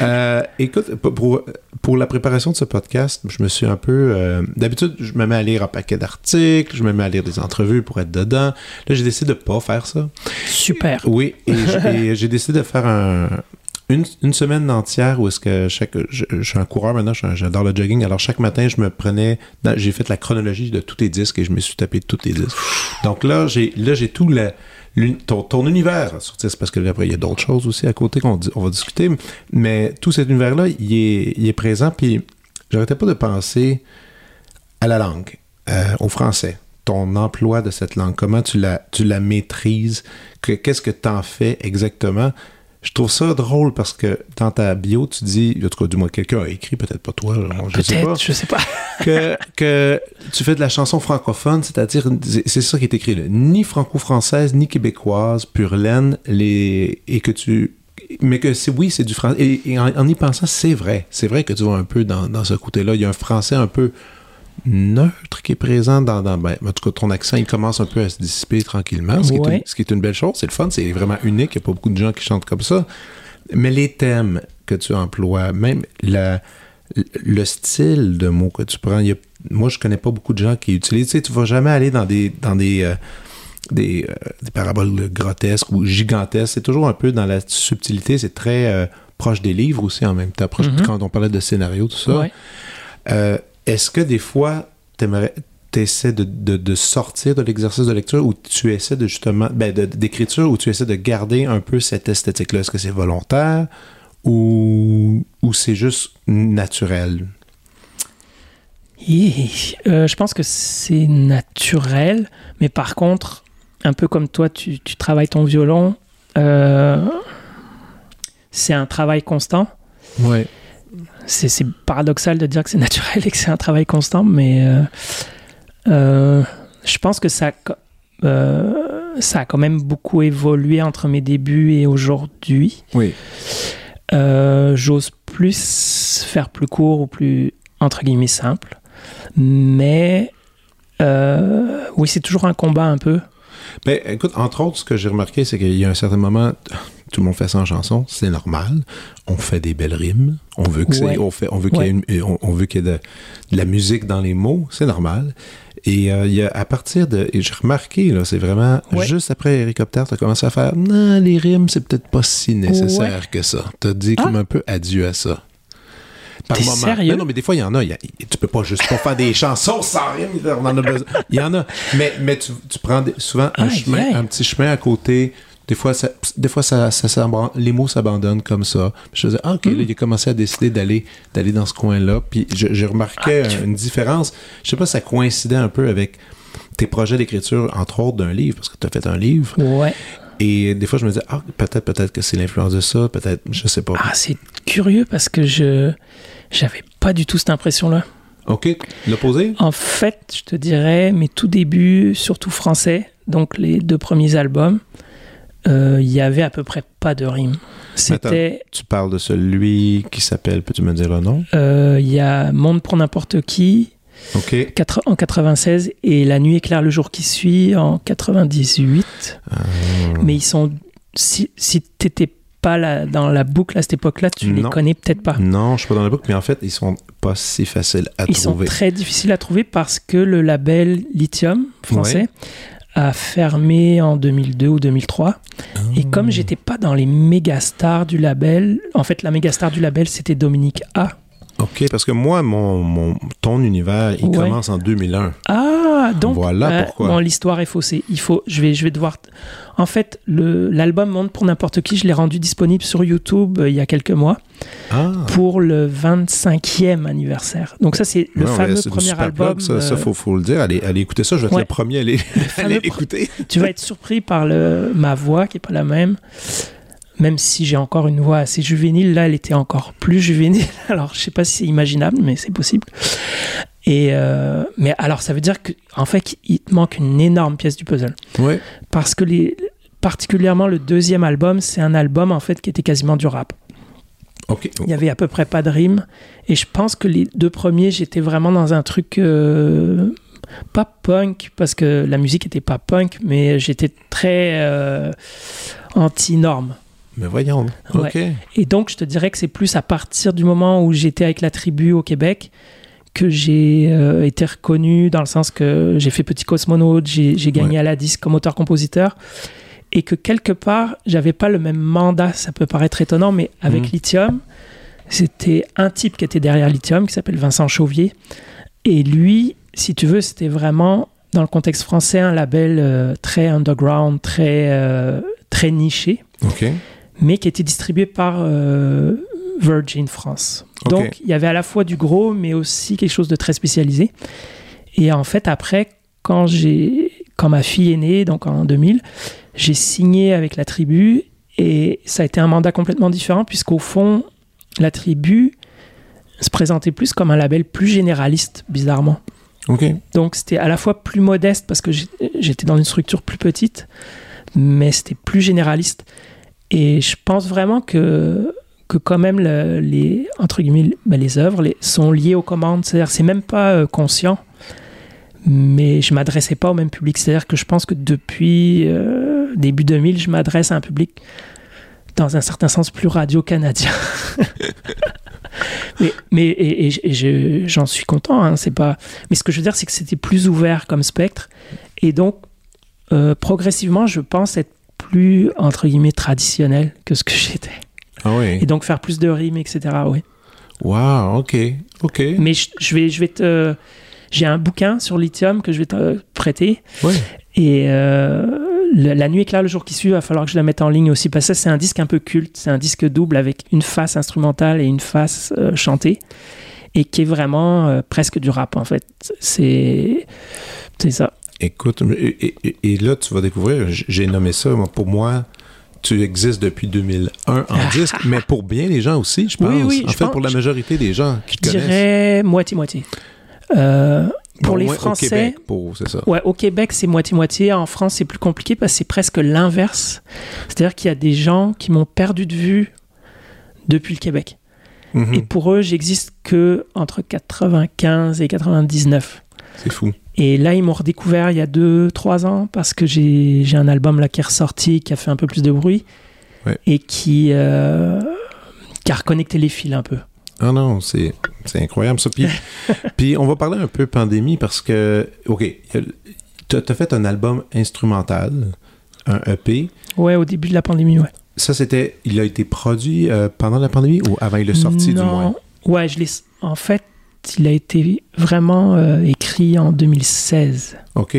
Euh, écoute, pour, pour, la préparation de ce podcast, je me suis un peu... Euh, d'habitude, je me mets à lire un paquet d'articles, je me mets à lire des entrevues pour être dedans. Là, j'ai décidé de pas faire ça. Super. Oui, et j'ai décidé de faire un, une, semaine entière où est-ce que chaque. Je, suis un coureur maintenant, j'adore le jogging. Alors chaque matin, je me prenais. J'ai fait la chronologie de tous les disques et je me suis tapé tous les disques. Donc là, j'ai là j'ai tout le, ton, ton, univers sur c'est parce que il y a d'autres choses aussi à côté qu'on on va discuter. Mais tout cet univers-là, il est, il est présent. Puis j'arrêtais pas de penser à la langue, euh, au français ton emploi de cette langue, comment tu la, tu la maîtrises, qu'est-ce que tu en fais exactement? Je trouve ça drôle parce que dans ta bio, tu dis, en tout cas, du moins, quelqu'un a écrit, peut-être pas toi, je sais pas. Je sais pas. que, que tu fais de la chanson francophone, c'est-à-dire, c'est ça qui est écrit, là, ni franco-française, ni québécoise, pure laine, les, et que tu mais que c'est oui, c'est du français. Et, en, y pensant, c'est vrai. C'est vrai que tu vois un peu dans, dans ce côté-là. Il y a un français un peu neutre qui est présent dans, dans ben, en tout cas ton accent il commence un peu à se dissiper tranquillement ce, qui, est une, ce qui est une belle chose c'est le fun c'est vraiment unique il n'y a pas beaucoup de gens qui chantent comme ça mais les thèmes que tu emploies même la, le style de mots que tu prends moi je connais pas beaucoup de gens qui utilisent tu sais tu vas jamais aller dans des dans des euh, des, paraboles grotesques ou gigantesques. C'est toujours un peu dans la subtilité. C'est très proche des livres aussi en même temps. Proche, mm-hmm. Quand on parlait de scénario, tout ça. Est-ce que des fois, tu essaies de, de, sortir de l'exercice de lecture ou tu essaies de justement, ben d'écriture, ou tu essaies de garder un peu cette esthétique-là? Est-ce que c'est volontaire ou, ou c'est juste naturel? Euh, je pense que c'est naturel, mais par contre, un peu comme toi, tu, tu travailles ton violon, euh, c'est un travail constant. Ouais c'est paradoxal de dire que c'est naturel et que c'est un travail constant, mais euh, euh, je pense que ça, euh, ça a quand même beaucoup évolué entre mes débuts et aujourd'hui. Oui. J'ose plus faire plus court ou plus, entre guillemets, simple. Mais oui, c'est toujours un combat un peu. Ben, écoute, entre autres, ce que j'ai remarqué, c'est qu'il y a un certain moment, tout le monde fait ça en chanson, c'est normal. On fait des belles rimes. On veut que on fait, on veut qu'il y ait, on, veut qu'il y ait de, la musique dans les mots, c'est normal. Et euh, il y a, à partir de, et j'ai remarqué là, c'est vraiment juste après Hélicoptère, tu as commencé à faire, non, les rimes, c'est peut-être pas si nécessaire que ça. Tu as dit comme ah. un peu adieu à ça. Par moment. Sérieux? non, mais des fois, il y en a. tu peux pas juste pas faire des chansons sans rime. On en a besoin. Il y en a. Mais, mais tu, tu prends souvent un chemin, un petit chemin à côté des fois, ça, des fois ça, ça, les mots s'abandonnent comme ça. je disais, ah, OK, là, hmm. il a commencé à décider d'aller, d'aller dans ce coin-là. Puis j'ai remarqué ah, une différence. Je sais pas, ça coïncidait un peu avec tes projets d'écriture, entre autres d'un livre, parce que tu as fait un livre. Ouais. Et des fois, je me disais, ah, peut-être, peut-être que c'est l'influence de ça, peut-être, je sais pas. Ah, c'est curieux parce que je j'avais pas du tout cette impression-là. OK. L'opposé? En fait, je te dirais, mes tout débuts, surtout français, donc les deux premiers albums, euh, il y avait à peu près pas de rime. C'était. Tu parles de celui qui s'appelle, peux-tu me dire le nom? Euh, Il y a Monde pour n'importe qui. En 96 et La nuit éclaire le jour qui suit en 98. Ah. Mais ils sont. Si, si t'étais pas là, dans la boucle à cette époque-là, tu les connais peut-être pas. Non, je suis pas dans la boucle, mais en fait, ils sont pas si faciles à trouver. Ils sont très difficiles à trouver parce que le label Lithium français a fermé en 2002 ou 2003. Et ah. comme j'étais pas dans les méga stars du label, en fait la méga star du label c'était Dominique A. Ok, parce que moi, mon, mon ton univers, il commence en 2001. Ah, donc voilà euh, pourquoi. Bon, l'histoire est faussée. Il faut, je vais, je vais devoir. En fait, l'album Monde pour n'importe qui, je l'ai rendu disponible sur YouTube euh, il y a quelques mois ah. pour le 25e anniversaire. Donc ça, c'est le fameux premier album. ça, il euh, faut, faut, le dire. Allez, allez écouter ça. Je vais être le premier à aller, écouter. Tu vas être surpris par le, ma voix qui est pas la même même si j'ai encore une voix assez juvénile, là, elle était encore plus juvénile. Alors, je sais pas si c'est imaginable, mais c'est possible. Et euh, mais alors, ça veut dire qu'en fait, il te manque une énorme pièce du puzzle. Ouais. Parce que les, particulièrement le deuxième album, c'est un album en fait qui était quasiment du rap. Ok. Il y avait à peu près pas de rime. Et je pense que les deux premiers, j'étais vraiment dans un truc euh, pas punk parce que la musique était pas punk, mais j'étais très euh, anti-norme. Mais voyons. Et donc, je te dirais que c'est plus à partir du moment où j'étais avec la tribu au Québec que j'ai euh, été reconnu dans le sens que j'ai fait Petit Cosmonaute, j'ai gagné à la disque comme auteur-compositeur et que quelque part, j'avais pas le même mandat. Ça peut paraître étonnant, mais avec mhm. Lithium, c'était un type qui était derrière Lithium qui s'appelle Vincent Chauvier. Et lui, si tu veux, c'était vraiment dans le contexte français un label euh, très underground, très, euh, très niché. OK mais qui était distribué par euh, Virgin France. Donc il y avait à la fois du gros, mais aussi quelque chose de très spécialisé. Et en fait, après, quand, quand ma fille est née, donc en 2000, j'ai signé avec la tribu et ça a été un mandat complètement différent puisqu'au fond, la tribu se présentait plus comme un label plus généraliste, bizarrement. Donc c'était à la fois plus modeste parce que j'étais dans une structure plus petite, mais c'était plus généraliste. Et je pense vraiment que, que quand même les, entre guillemets, ben, les œuvres sont liées aux commandes. C'est-à-dire c'est même pas euh, conscient, mais je m'adressais pas au même public. C'est-à-dire que je pense que depuis euh, début 2000, je m'adresse à un public dans un certain sens plus radio-canadien. mais, mais et, j'en suis content, hein, c'est pas. Mais ce que je veux dire, c'est que c'était plus ouvert comme spectre, et donc euh, progressivement, je pense être plus, entre guillemets, traditionnel que ce que j'étais. Ah oui. Et donc faire plus de rimes, etc. Oui. Wow, ok, ok. Mais je, je vais, je vais te. J'ai un bouquin sur lithium que je vais te prêter. Ouais. Et euh, le- la nuit éclaire le jour qui suit, il va falloir que je la mette en ligne aussi. Parce que c'est un disque un peu culte. C'est un disque double avec une face instrumentale et une face euh, chantée. Et qui est vraiment euh, presque du rap, en fait. C'est. C'est ça. Écoute, et, et- et là, tu vas découvrir, j'ai nommé ça, pour moi, tu existes depuis 2001 en disque, mais pour bien les gens aussi, je pense. Oui, oui, en je fait, pense- pour la majorité des gens qui Je connaissent. dirais moitié-moitié. Euh, pour Bon, les Français. Au Québec, pour, c'est ça. Ouais, au Québec, c'est moitié-moitié. En France, c'est plus compliqué parce que c'est presque l'inverse. C'est-à-dire qu'il y a des gens qui m'ont perdu de vue depuis le Québec. Mhm. Et pour eux, j'existe que entre 95 et 99. C'est fou. Et là, ils m'ont redécouvert il y a 2-3 ans parce que j'ai un album là qui est ressorti, qui a fait un peu plus de bruit Ouais. et qui, euh, qui a reconnecté les fils un peu. Ah non, c'est, incroyable ça. Puis, puis on va parler un peu pandémie parce que, OK, tu as fait un album instrumental, un EP. Ouais, au début de la pandémie, ouais. Ça, c'était, il a été produit euh, pendant la pandémie ou avant il est sorti du moins? Ouais, je l'ai. En fait, il a été vraiment euh, écrit en 2016. OK,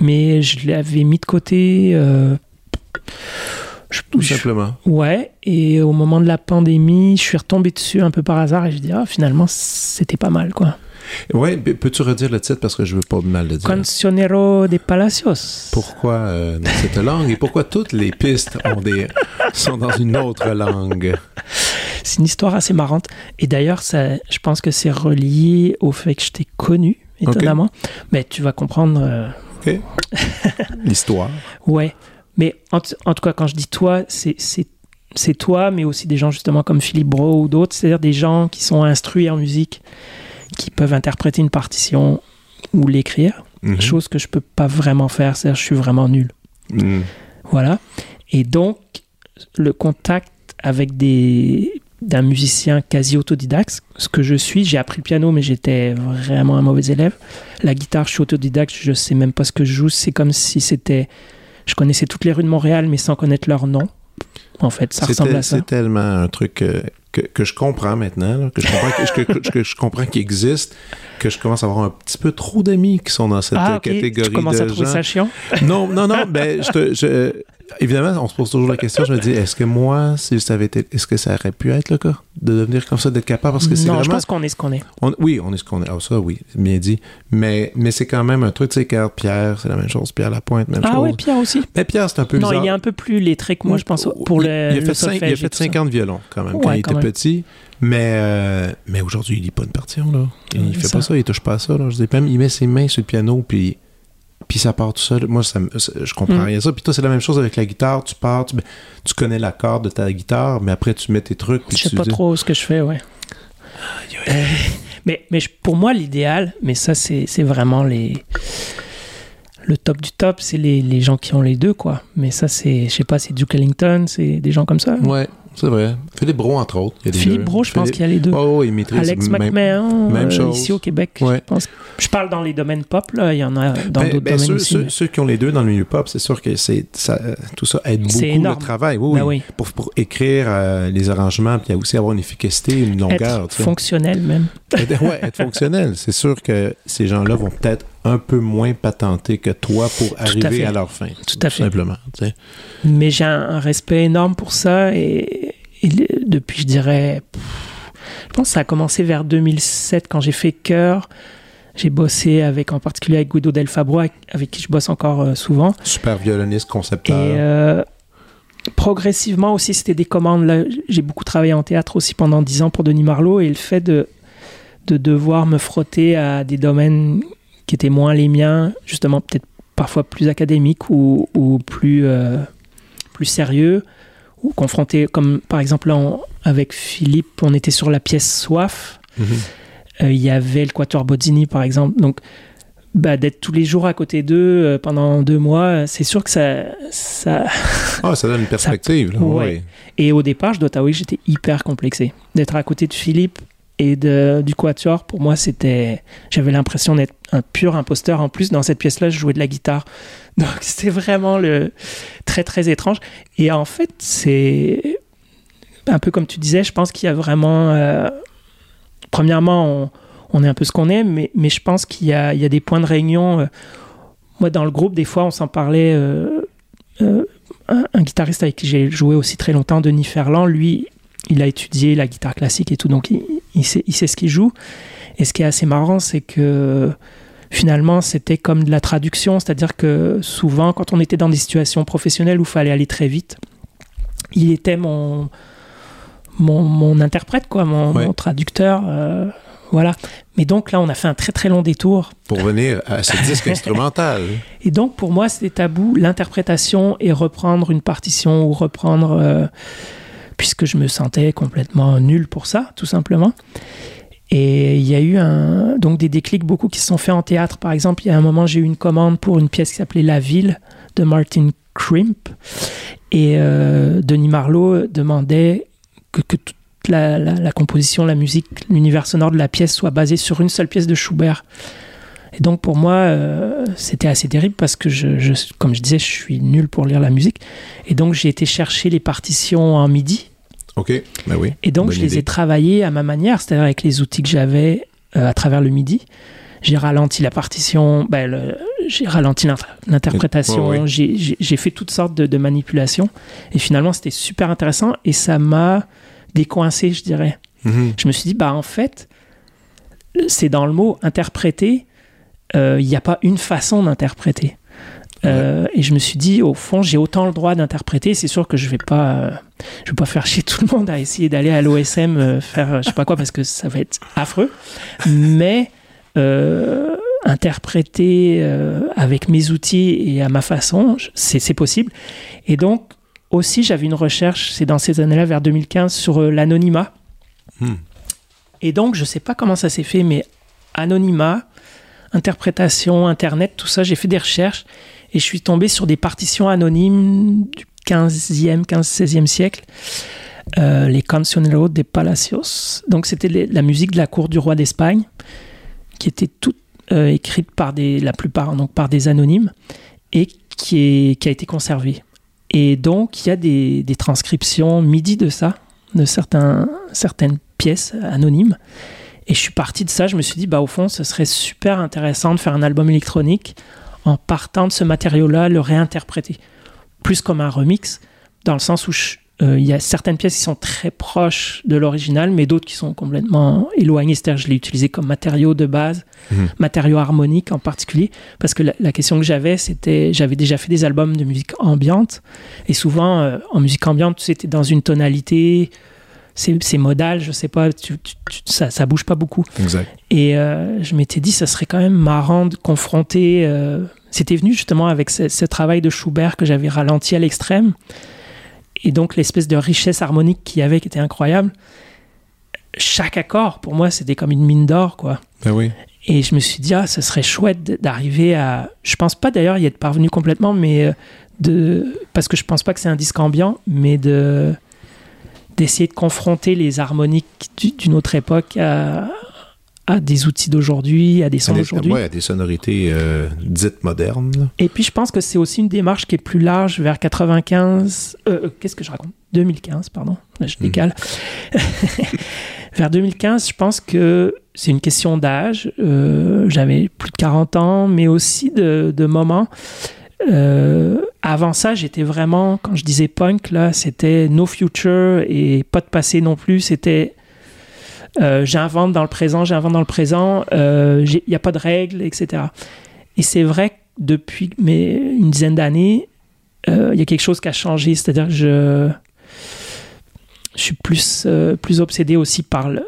Mais je l'avais mis de côté. euh, je- tout je- simplement. Ouais, et au moment de la pandémie, je suis retombé dessus un peu par hasard et je dis, ah, finalement, c'était pas mal, quoi. Ouais, p- peux-tu redire le titre parce que je veux pas mal le dire? Cancionero de Palacios. Pourquoi euh, dans cette langue et pourquoi toutes les pistes ont des, sont dans une autre langue? C'est une histoire assez marrante. Et d'ailleurs, ça, je pense que c'est relié au fait que je t'ai connu, étonnamment. Mais tu vas comprendre. euh? L'histoire. Ouais. Mais en, tout cas, quand je dis toi, c'est- c'est c'est toi, mais aussi des gens justement comme Philippe Bro ou d'autres, c'est-à-dire des gens qui sont instruits en musique, qui peuvent interpréter une partition ou l'écrire, Mhm. chose que je peux pas vraiment faire, c'est-à-dire je suis vraiment nul. Mhm. Voilà. Et donc, le contact avec des d'un musicien quasi autodidacte, ce que je suis, j'ai appris le piano, mais j'étais vraiment un mauvais élève. La guitare, je suis autodidacte, je sais même pas ce que je joue. C'est comme si c'était, je connaissais toutes les rues de Montréal, mais sans connaître leur nom. En fait, ça ressemble à ça. C'est tellement un truc euh, que, que je comprends maintenant, là, que, je comprends, que, je comprends qu'il existe, que je commence à avoir un petit peu trop d'amis qui sont dans cette Ah, euh, ok. catégorie Tu commences de à trouver gens. ça chiant? Non, non, non, ben, je te- je- évidemment, on se pose toujours la question, je me dis, est-ce que moi, si ça avait été, est-ce que ça aurait pu être le cas? De devenir comme ça, d'être capable, parce que c'est Non, je pense qu'on est ce qu'on est. on- oui, on est ce qu'on est. Ah, ça, oui, bien dit. Mais, mais c'est quand même un truc, tu sais, car Pierre, c'est la même chose. Pierre Lapointe, même Ah chose. ouais, Pierre aussi. Mais Pierre, c'est un peu Non, bizarre. il est un peu plus lettré que moi, je pense, pour il, le, il a le fait, cinq- il a fait tout ça. 50 violons quand même quand il quand était même. petit. Mais, euh, mais aujourd'hui, il lit pas une partition. Là. Il Ouais, fait ça. pas ça, il touche pas à ça. Là. Je dis, même, il met ses mains sur le piano, puis, puis ça part tout seul. Moi, ça, je comprends Mm. rien ça. Puis toi, c'est la même chose avec la guitare. Tu pars, tu, tu connais l'accord de ta guitare, mais après, tu mets tes trucs. Je sais tu pas dis- trop ce que je fais, ouais. Euh, mais mais je- pour moi, l'idéal, mais ça, c'est c'est vraiment les. Le top du top, c'est les, les gens qui ont les deux, quoi. Mais ça, c'est, je sais pas, c'est Duke Ellington, c'est des gens comme ça. Ouais, c'est vrai. Philippe Bro, entre autres. il y a des Philippe deux. Bro, je pense Philippe- qu'il y a les deux. Oh, oh, il maîtrise. Alex McMahon, même euh, chose. ici au Québec, Ouais. je pense. Je parle dans les domaines pop, là, il y en a dans Ben- d'autres ben, domaines ceux, aussi. ceux- ceux qui ont les deux dans le milieu pop, c'est sûr que c'est ça, tout ça aide beaucoup C'est le énorme. travail. Oui, Ben oui. oui. Pour, pour écrire euh, les arrangements, puis aussi avoir une efficacité, une longueur. Être fonctionnel même. Ouais, être fonctionnel. C'est sûr que ces gens-là vont peut-être un peu moins patenter que toi pour arriver à, leur fin. Tout à fait. Simplement. tu sais. Mais j'ai un, respect énorme pour ça et, et depuis, je dirais, pff, je pense que ça a commencé vers 2007 quand j'ai fait Cœur. J'ai bossé avec, en particulier avec Guido Del Fabro, avec, qui je bosse encore euh, souvent. Super violoniste, Et concepteur. euh, progressivement aussi, c'était des commandes. Là, j'ai beaucoup travaillé en théâtre aussi pendant 10 ans pour Denis Marlowe et le fait de, de devoir me frotter à des domaines qui étaient moins les miens, justement peut-être parfois plus académiques ou, ou plus, euh, plus sérieux, ou confronté, comme par exemple là, on- avec Philippe, on était sur la pièce Soif. Mhm. Euh, Il y avait le Quatuor Bozzini, par exemple. Donc, bah, d'être tous les jours à côté d'eux euh, pendant deux mois, c'est sûr que ça, ça... Ah, ça donne une perspective. Ouais. ouais. Et au départ, je dois t'avouer que j'étais hyper complexé. D'être à côté de Philippe et du quatuor, pour moi, c'était. J'avais l'impression d'être un pur imposteur. En plus, dans cette pièce-là, je jouais de la guitare. Donc, c'était vraiment le... très, très étrange. Et en fait, c'est un peu comme tu disais, je pense qu'il y a vraiment. Euh, premièrement, on, est un peu ce qu'on est, mais, mais je pense qu'il y a, il y a des points de réunion. Euh, moi, dans le groupe, des fois, on s'en parlait. Euh, un, guitariste avec qui j'ai joué aussi très longtemps, Denis Ferland, lui, il a étudié la guitare classique et tout, donc il, il, sait, il sait ce qu'il joue. Et ce qui est assez marrant, c'est que finalement, c'était comme de la traduction, c'est-à-dire que souvent, quand on était dans des situations professionnelles où il fallait aller très vite, il était mon, mon, interprète, quoi, mon, traducteur. Euh, voilà. Mais donc là, on a fait un très très long détour. Pour venir à ce disque instrumental. Et donc pour moi, c'était tabou, l'interprétation et reprendre une partition ou reprendre, euh, puisque je me sentais complètement nul pour ça, tout simplement. Et il y a eu donc des déclics beaucoup qui se sont faits en théâtre. Par exemple, il y a un moment, j'ai eu une commande pour une pièce qui s'appelait La Ville de Martin Crimp. Et euh, Denis Marlowe demandait que, toute la, composition, la musique, l'univers sonore de la pièce soit basé sur une seule pièce de Schubert. Et donc pour moi, euh, c'était assez terrible parce que, comme je disais, je suis nul pour lire la musique. Et donc j'ai été chercher les partitions en MIDI. Ok, ben oui. Et donc je les ai travaillées à ma manière, c'est-à-dire avec les outils que j'avais euh, à travers le MIDI. J'ai ralenti la partition, ben, j'ai ralenti l'interprétation, j'ai fait toutes sortes de, de manipulations. Et finalement, c'était super intéressant et ça m'a décoincé, je dirais. Mhm. Je me suis dit, bah en fait, c'est dans le mot interpréter, euh, il n'y a pas une façon d'interpréter. Euh, et je me suis dit, au fond, j'ai autant le droit d'interpréter. C'est sûr que je vais pas, je vais pas faire chier tout le monde à essayer d'aller à l'OSM euh, faire je sais pas quoi parce que ça va être affreux. Mais interpréter avec mes outils et à ma façon, c'est possible. Et donc, aussi, j'avais une recherche, c'est dans ces années-là, vers 2015, sur euh, l'anonymat. Hmm. Et donc, je ne sais pas comment ça s'est fait, mais anonymat, interprétation, Internet, tout ça, j'ai fait des recherches et je suis tombé sur des partitions anonymes du 15e, 15-16e siècle. Euh, les Cancioneros de Palacios. Donc, c'était la musique de la cour du roi d'Espagne, qui était toute euh, écrite par des, la plupart, donc par des anonymes, et qui, a été conservée. Et donc, il y a des, transcriptions MIDI de ça, de certaines pièces anonymes. Et je suis parti de ça, je me suis dit, bah, au fond, ce serait super intéressant de faire un album électronique en partant de ce matériau-là, le réinterpréter. Plus comme un remix, dans le sens où euh, il y a certaines pièces qui sont très proches de l'original, mais d'autres qui sont complètement éloignées. C'est-à-dire, je l'ai utilisé comme matériau de base, mhm. matériau harmonique en particulier, parce que la, question que j'avais, c'était, j'avais déjà fait des albums de musique ambiante, et souvent, euh, en musique ambiante, sais, dans une tonalité, c'est modal, je sais pas, ça, ça bouge pas beaucoup. Exact. Et euh, je m'étais dit, ça serait quand même marrant de confronter. C'était venu justement avec ce, ce, travail de Schubert que j'avais ralenti à l'extrême et donc l'espèce de richesse harmonique qu'il y avait qui était incroyable. Chaque accord, pour moi, c'était comme une mine d'or, quoi. Ben oui. Et je me suis dit, ah, ce serait chouette d'arriver à. Je pense pas d'ailleurs y être parvenu complètement, mais euh, de. Parce que je pense pas que c'est un disque ambiant, mais de d'essayer de confronter les harmoniques d'une autre époque à, à des outils d'aujourd'hui, à des sons d'aujourd'hui. Oui, à des sonorités euh, dites modernes. Et puis je pense que c'est aussi une démarche qui est plus large vers 95. Euh, euh, qu'est-ce que je raconte? 2015, pardon. je hmm. décale. vers 2015, je pense que c'est une question d'âge. J'avais plus de 40 ans, mais aussi de, de moments. Avant ça, j'étais vraiment, quand je disais punk, là, c'était no future et pas de passé non plus. C'était euh, j'invente dans le présent, j'invente dans le présent, il euh, n'y a pas de règles, etc. Et c'est vrai que depuis mais, une dizaine d'années, euh, il y a quelque chose qui a changé, c'est-à-dire que je, suis plus, plus obsédé aussi par le,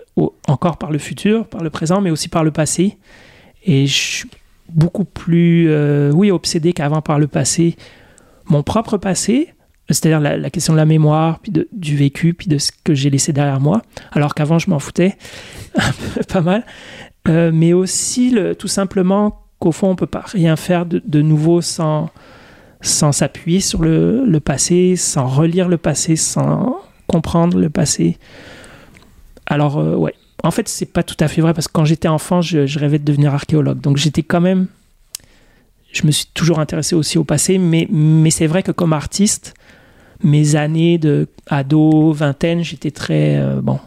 encore par le futur, par le présent, mais aussi par le passé. Et je beaucoup plus, oui, obsédé qu'avant par le passé. Mon propre passé, c'est-à-dire la, question de la mémoire, puis du vécu, puis de ce que j'ai laissé derrière moi, alors qu'avant je m'en foutais pas mal, euh, mais aussi tout simplement qu'au fond on peut pas rien faire de, nouveau sans, sans s'appuyer sur le, le, passé, sans relire le passé, sans comprendre le passé. Alors euh, ouais, en fait, c'est pas tout à fait vrai parce que quand j'étais enfant, je, rêvais de devenir archéologue. Donc j'étais quand même. Je me suis toujours intéressé aussi au passé, mais, mais c'est vrai que comme artiste, mes années de ado, vingtaine, j'étais très. Euh, bon.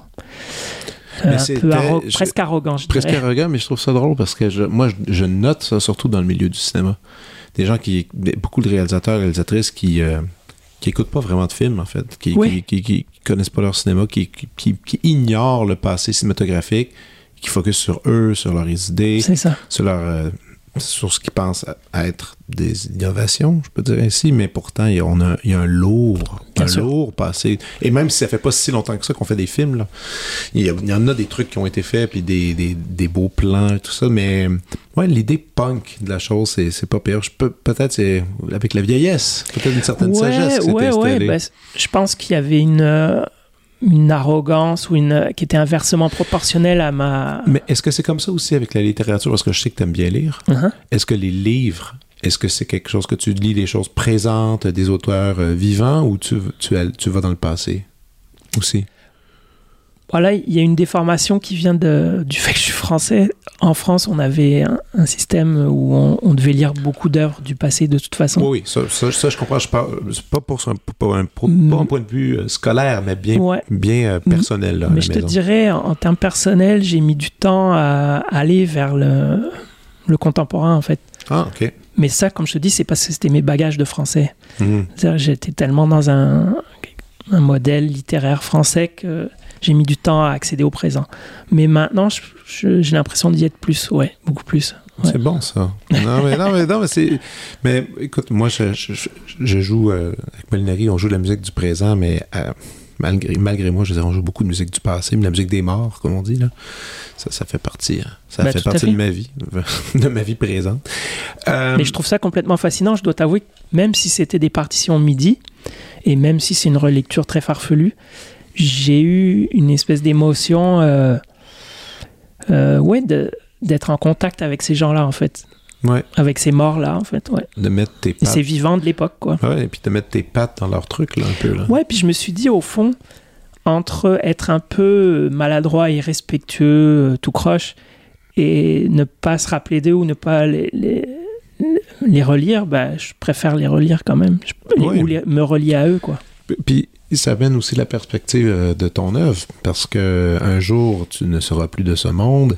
un peu presque arrogant, je Presque arrogant, mais je trouve ça drôle parce que je, moi, je, note ça surtout dans le milieu du cinéma. Des gens qui. Beaucoup de réalisateurs, réalisatrices qui. Euh, qui écoutent pas vraiment de films, en fait, qui, qui, connaissent pas leur cinéma, qui, qui, ignorent le passé cinématographique, qui focusent sur eux, sur leurs idées, sur leur, euh, sur ce qu'ils pensent être des innovations, je peux dire ainsi, mais pourtant, il y a, on a, il y a un lourd, un lourd passé. Et même si ça fait pas si longtemps que ça qu'on fait des films, là, il, y en a des trucs qui ont été faits, puis des, des, des beaux plans et tout ça, mais ouais, l'idée punk de la chose, c'est, c'est pas pire. Je peux, peut-être c'est avec la vieillesse, peut-être une certaine sagesse qui ouais, ouais, ben, je pense qu'il y avait une... Une arrogance ou une qui était inversement proportionnelle à ma. Mais est-ce que c'est comme ça aussi avec la littérature? Parce que je sais que tu aimes bien lire. Uh-huh. Est-ce que les livres, est-ce que c'est quelque chose que tu lis des choses présentes des auteurs euh, vivants ou tu, tu, tu vas dans le passé aussi? Voilà, il y a une déformation qui vient de, du fait que je suis français. En France, on avait un, système où on, devait lire beaucoup d'œuvres du passé de toute façon. Oui, ça, ça, je comprends. Je parle, pas pour, pour, un, mm. un, point de vue euh, scolaire, mais bien, bien euh, personnel. Là, mais je te dirais, en, termes personnels, j'ai mis du temps à, aller vers le, le contemporain, en fait. Ah, OK. Mais ça, comme je te dis, c'est parce que c'était mes bagages de français. Mm. J'étais tellement dans un, un modèle littéraire français que j'ai mis du temps à accéder au présent. Mais maintenant, j'ai l'impression d'y être plus, ouais, beaucoup plus. C'est bon ça. Non mais non mais non mais c'est mais écoute moi je, je, joue euh, avec Molinari on joue de la musique du présent mais euh, malgré malgré moi je veux dire, on joue beaucoup de musique du passé mais la musique des morts comme on dit là ça ça fait partie hein. ça ben, fait partie de ma vie de ma vie présente. Euh, mais je trouve ça complètement fascinant je dois t'avouer même si c'était des partitions midi et même si c'est une relecture très farfelue j'ai eu une espèce d'émotion, euh, euh, ouais, d'être en contact avec ces gens-là, en fait. Ouais. Avec ces morts-là, en fait, ouais. De mettre tes pattes. Et ces vivants de l'époque, quoi. Ouais, et puis de mettre tes pattes dans leur truc, là, un peu, là. Ouais, puis je me suis dit, au fond, entre être un peu maladroit, irrespectueux, euh, tout croche, et ne pas se rappeler d'eux ou ne pas les, les, les relire, bah, je préfère les relire quand même. Ou me relier à eux, quoi. Puis ça amène aussi la perspective euh, de ton œuvre, parce que un jour, tu ne seras plus de ce monde.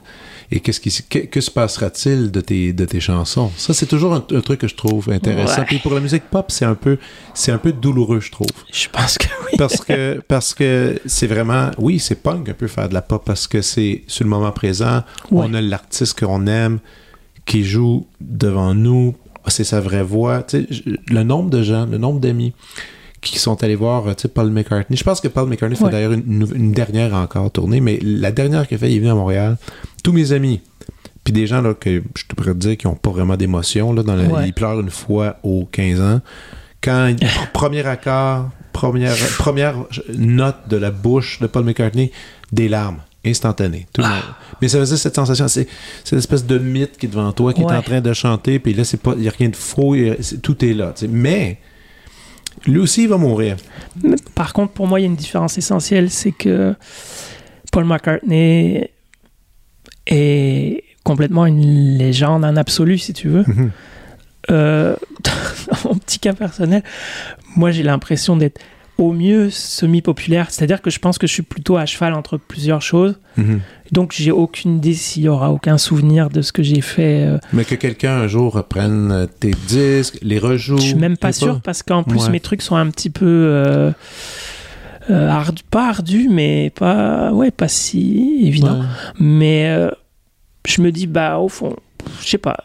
Et qu'est-ce qui, que, se passera-t-il de tes, de tes chansons? Ça, c'est toujours un, truc que je trouve intéressant. Puis pour la musique pop, c'est un peu, c'est un peu douloureux, je trouve. Je pense que oui. Parce que, parce que c'est vraiment, oui, c'est punk un peu faire de la pop parce que c'est sur le moment présent. On a l'artiste qu'on aime qui joue devant nous. C'est sa vraie voix. Tu sais, le nombre de gens, le nombre d'amis qui sont allés voir tu sais, Paul McCartney. Je pense que Paul McCartney fait d'ailleurs une, dernière encore tournée, mais la dernière qu'il a fait, il est venu à Montréal. Tous mes amis, puis des gens là, que je te pourrais te dire qui n'ont pas vraiment d'émotion, là, dans ils pleurent une fois aux 15 ans. Quand premier accord, première, première note de la bouche de Paul McCartney, des larmes instantanées. Tout ah. Mais ça faisait cette sensation, c'est cette espèce de mythe qui est devant toi, qui est en train de chanter, puis là, il n'y a rien de faux, tout est là. Mais lui aussi, il va mourir. Par contre, pour moi, il y a une différence essentielle, c'est que Paul McCartney est complètement une légende en absolu, si tu veux. Mhm. Euh, dans mon petit cas personnel, moi, j'ai l'impression d'être au mieux semi-populaire. C'est-à-dire que je pense que je suis plutôt à cheval entre plusieurs choses. Mhm. Donc, j'ai aucune idée s'il y aura aucun souvenir de ce que j'ai fait. Euh. Mais que quelqu'un un jour reprenne tes disques, les rejoue. Je suis même pas sûr parce qu'en plus, mes trucs sont un petit peu. Euh, euh pas ardus, mais pas, ouais, pas si évident. Mais euh, je me dis, bah, au fond, je sais pas,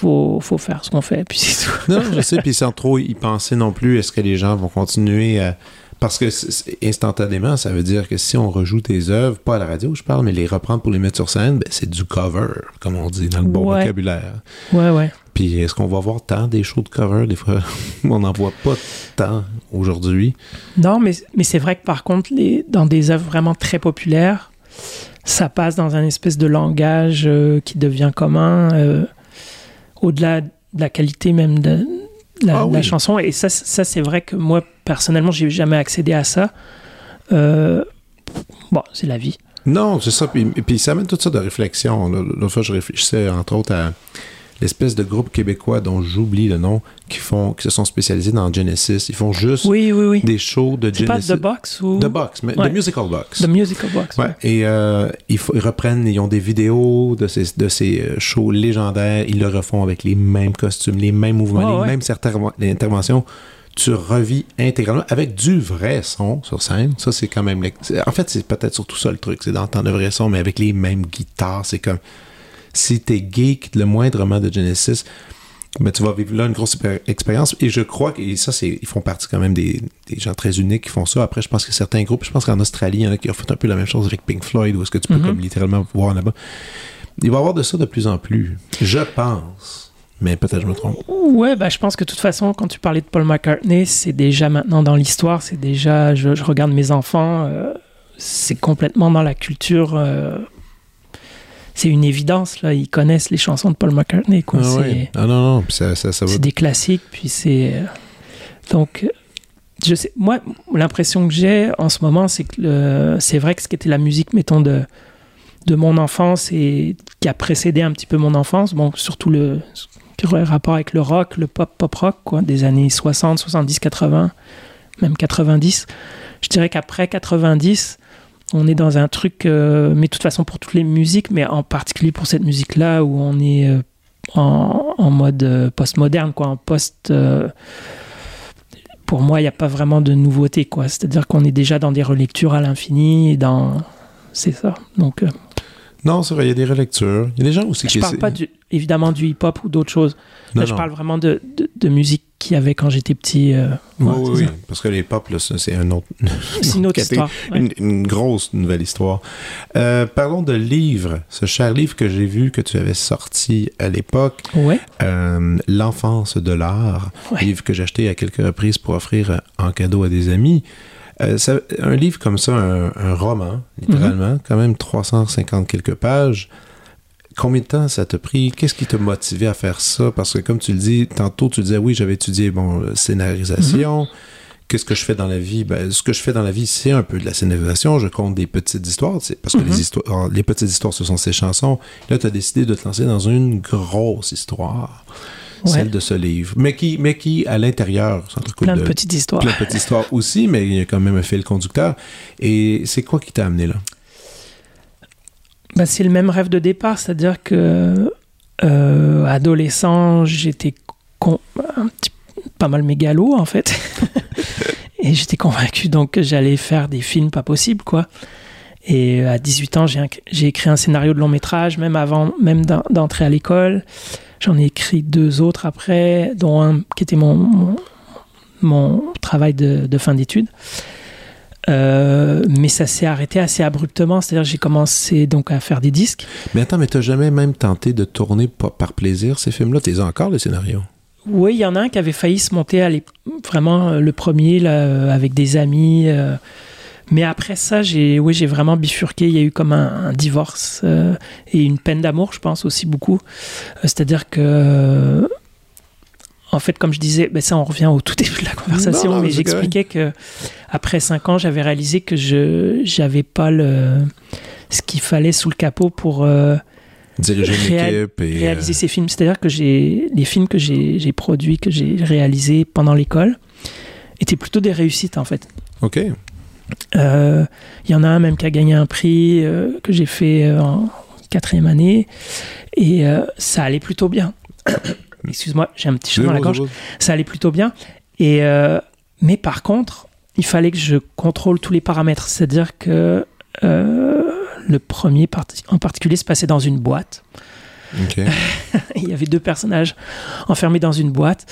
faut, faut faire ce qu'on fait, puis c'est tout. non, je sais, puis sans trop y penser non plus, est-ce que les gens vont continuer à. Parce que instantanément, ça veut dire que si on rejoue tes œuvres, pas à la radio, je parle, mais les reprendre pour les mettre sur scène, ben, c'est du cover, comme on dit dans le bon vocabulaire. Ouais, ouais. Puis est-ce qu'on va voir tant des shows de cover? Des fois, on n'en voit pas tant aujourd'hui. Non, mais, mais c'est vrai que par contre, les, dans des œuvres vraiment très populaires, ça passe dans un espèce de langage euh, qui devient commun. Euh, au-delà de la qualité même de la, ah chanson. Et ça, ça c'est vrai que moi, personnellement, j'ai jamais accédé à ça. Euh, bon, c'est la vie. Non, c'est ça. Puis, puis ça amène toutes sortes de réflexions. L'autre fois, je réfléchissais, entre autres, à l'espèce de groupe québécois dont j'oublie le nom, qui font, qui se sont spécialisés dans Genesis. Ils font juste des shows de Genesis. pas The Box ou... The Box, mais The Musical Box. The Musical Box. Ouais. Et euh, ils, reprennent, ils ont des vidéos de ces, de ces euh, shows légendaires. Ils le refont avec les mêmes costumes, les mêmes mouvements, les mêmes interventions tu revis intégralement avec du vrai son sur scène. Ça, c'est quand même. En fait, c'est peut-être surtout ça le truc, c'est d'entendre le vrai son, mais avec les mêmes guitares. C'est comme si t'es geek le moindrement de Genesis, mais tu vas vivre là une grosse expérience. Et je crois que ça, c'est, ils font partie quand même des, gens très uniques qui font ça. Après, je pense que certains groupes, je pense qu'en Australie, il y en a qui ont fait un peu la même chose avec Pink Floyd, où est-ce que tu peux mm-hmm. comme littéralement voir là-bas. Il va y avoir de ça de plus en plus. Je pense. Mais peut-être je me trompe. Ouais, bah, je pense que de toute façon, quand tu parlais de Paul McCartney, c'est déjà maintenant dans l'histoire, c'est déjà, je, regarde mes enfants, euh, c'est complètement dans la culture euh, c'est une évidence là. Ils connaissent les chansons de Paul McCartney. Quoi. Ah, ah non non, ça, ça, ça C'est des classiques. Puis c'est euh, donc je sais. Moi, l'impression que j'ai en ce moment, c'est que c'est vrai que ce qui était la musique, mettons de de mon enfance et qui a précédé un petit peu mon enfance, bon, surtout le rapport avec le rock, le pop pop rock, quoi, des années 60, 70, 80, même 90. Je dirais qu'après 90, on est dans un truc, euh, mais de toute façon pour toutes les musiques, mais en particulier pour cette musique-là où on est euh, en, mode euh, post-moderne, quoi, en post. pour moi, il n'y a pas vraiment de nouveauté, quoi. C'est-à-dire qu'on est déjà dans des relectures à l'infini, dans. C'est ça. Donc. Non, c'est vrai, il y a des relectures. Il y a des gens aussi je qui. Je parle pas évidemment du hip-hop ou d'autres choses. Là, je parle vraiment de, de musique qu'il y avait quand j'étais petit. Euh, oui, oui, parce que les pop, c'est un autre, une autre histoire. Une, grosse nouvelle histoire. Euh, parlons de livres. Ce cher livre que j'ai vu que tu avais sorti à l'époque, ouais. Euh, L'enfance de l'art, livre que j'ai acheté à quelques reprises pour offrir en cadeau à des amis. un livre comme ça, un, roman, littéralement, mm-hmm. quand même 350 quelques pages. Combien de temps ça t'a pris? Qu'est-ce qui t'a motivé à faire ça? Parce que comme tu le dis, tantôt tu disais oui, j'avais étudié bon, scénarisation. Mhm. Qu'est-ce que je fais dans la vie? Ben, ce que je fais dans la vie, c'est un peu de la scénarisation. Je compte des petites histoires, parce que les, mhm. histoires, les petites histoires, ce sont ces chansons. Là, tu as décidé de te lancer dans une grosse histoire. Celle de ce livre. Mais qui, mais qui à l'intérieur, plein de, de petites histoires. Plein de petites histoires aussi, mais il y a quand même un fil conducteur. Et c'est quoi qui t'a amené là? Bah, C'est le même rêve de départ, c'est-à-dire que euh, adolescent, j'étais pas mal mégalo en fait. et j'étais convaincu donc que j'allais faire des films pas possibles quoi. Et à 18 ans, j'ai écrit un scénario de long métrage, même avant même d'entrer à l'école. J'en ai écrit deux autres après, dont un qui était mon, mon, travail de, de fin d'études. Euh, mais ça s'est arrêté assez abruptement, c'est-à-dire j'ai commencé donc à faire des disques. Mais attends, mais t'as jamais même tenté de tourner par plaisir ces films-là? T'es encore le scénario? Oui, il y en a un qui avait failli se monter, à vraiment euh, le premier là, euh, avec des amis. mais après ça, j'ai oui, j'ai vraiment bifurqué. Il y a eu comme un, divorce et une peine d'amour, je pense aussi beaucoup. C'est-à-dire que en fait, comme je disais, ben ça, on revient au tout début de la conversation, mais j'expliquais que après cinq ans, j'avais réalisé que je n'avais pas le, ce qu'il fallait sous le capot pour euh, Diriger réaliser ces films. C'est-à-dire que j'ai les films que j'ai produits, que j'ai réalisés pendant l'école, étaient plutôt des réussites, en fait. OK. Il euh, y en a un même qui a gagné un prix euh, que j'ai fait en quatrième année, et ça allait plutôt bien. Excuse-moi, j'ai un petit chat dans la gorge. Ça allait plutôt bien. Et, euh, mais par contre, il fallait que je contrôle tous les paramètres. C'est-à-dire que euh, le premier en particulier se passait dans une boîte. il y avait deux personnages enfermés dans une boîte.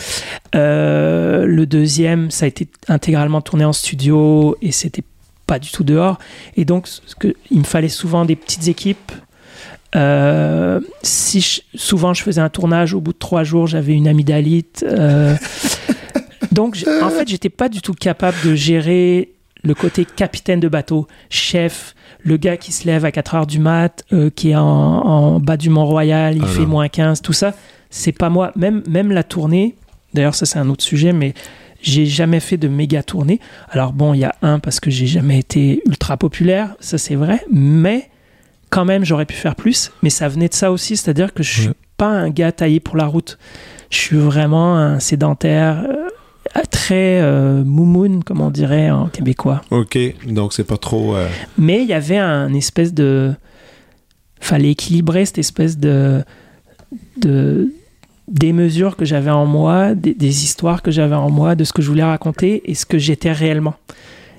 Euh, le deuxième, ça a été intégralement tourné en studio et c'était pas du tout dehors. Et donc, ce que, il me fallait souvent des petites équipes euh, si souvent je faisais un tournage, au bout de trois jours, j'avais une amygdalite. Euh, donc, en fait, j'étais pas du tout capable de gérer le côté capitaine de bateau, chef, le gars qui se lève à 4 heures du mat, euh, qui est en, bas du Mont-Royal, il ah fait moins 15, tout ça. C'est pas moi. Même, même la tournée, d'ailleurs, ça c'est un autre sujet, mais J'ai jamais fait de méga tournée. Alors bon, il y a un parce que j'ai jamais été ultra populaire, ça c'est vrai, mais quand même j'aurais pu faire plus. Mais ça venait de ça aussi, c'est-à-dire que je suis pas un gars taillé pour la route. Je suis vraiment un sédentaire. Euh, très euh, moumoun, comme on dirait en québécois. Ok, donc c'est pas trop. Euh, mais il y avait un espèce de. Fallait équilibrer cette espèce de. de des mesures que j'avais en moi, des, histoires que j'avais en moi, de ce que je voulais raconter et ce que j'étais réellement.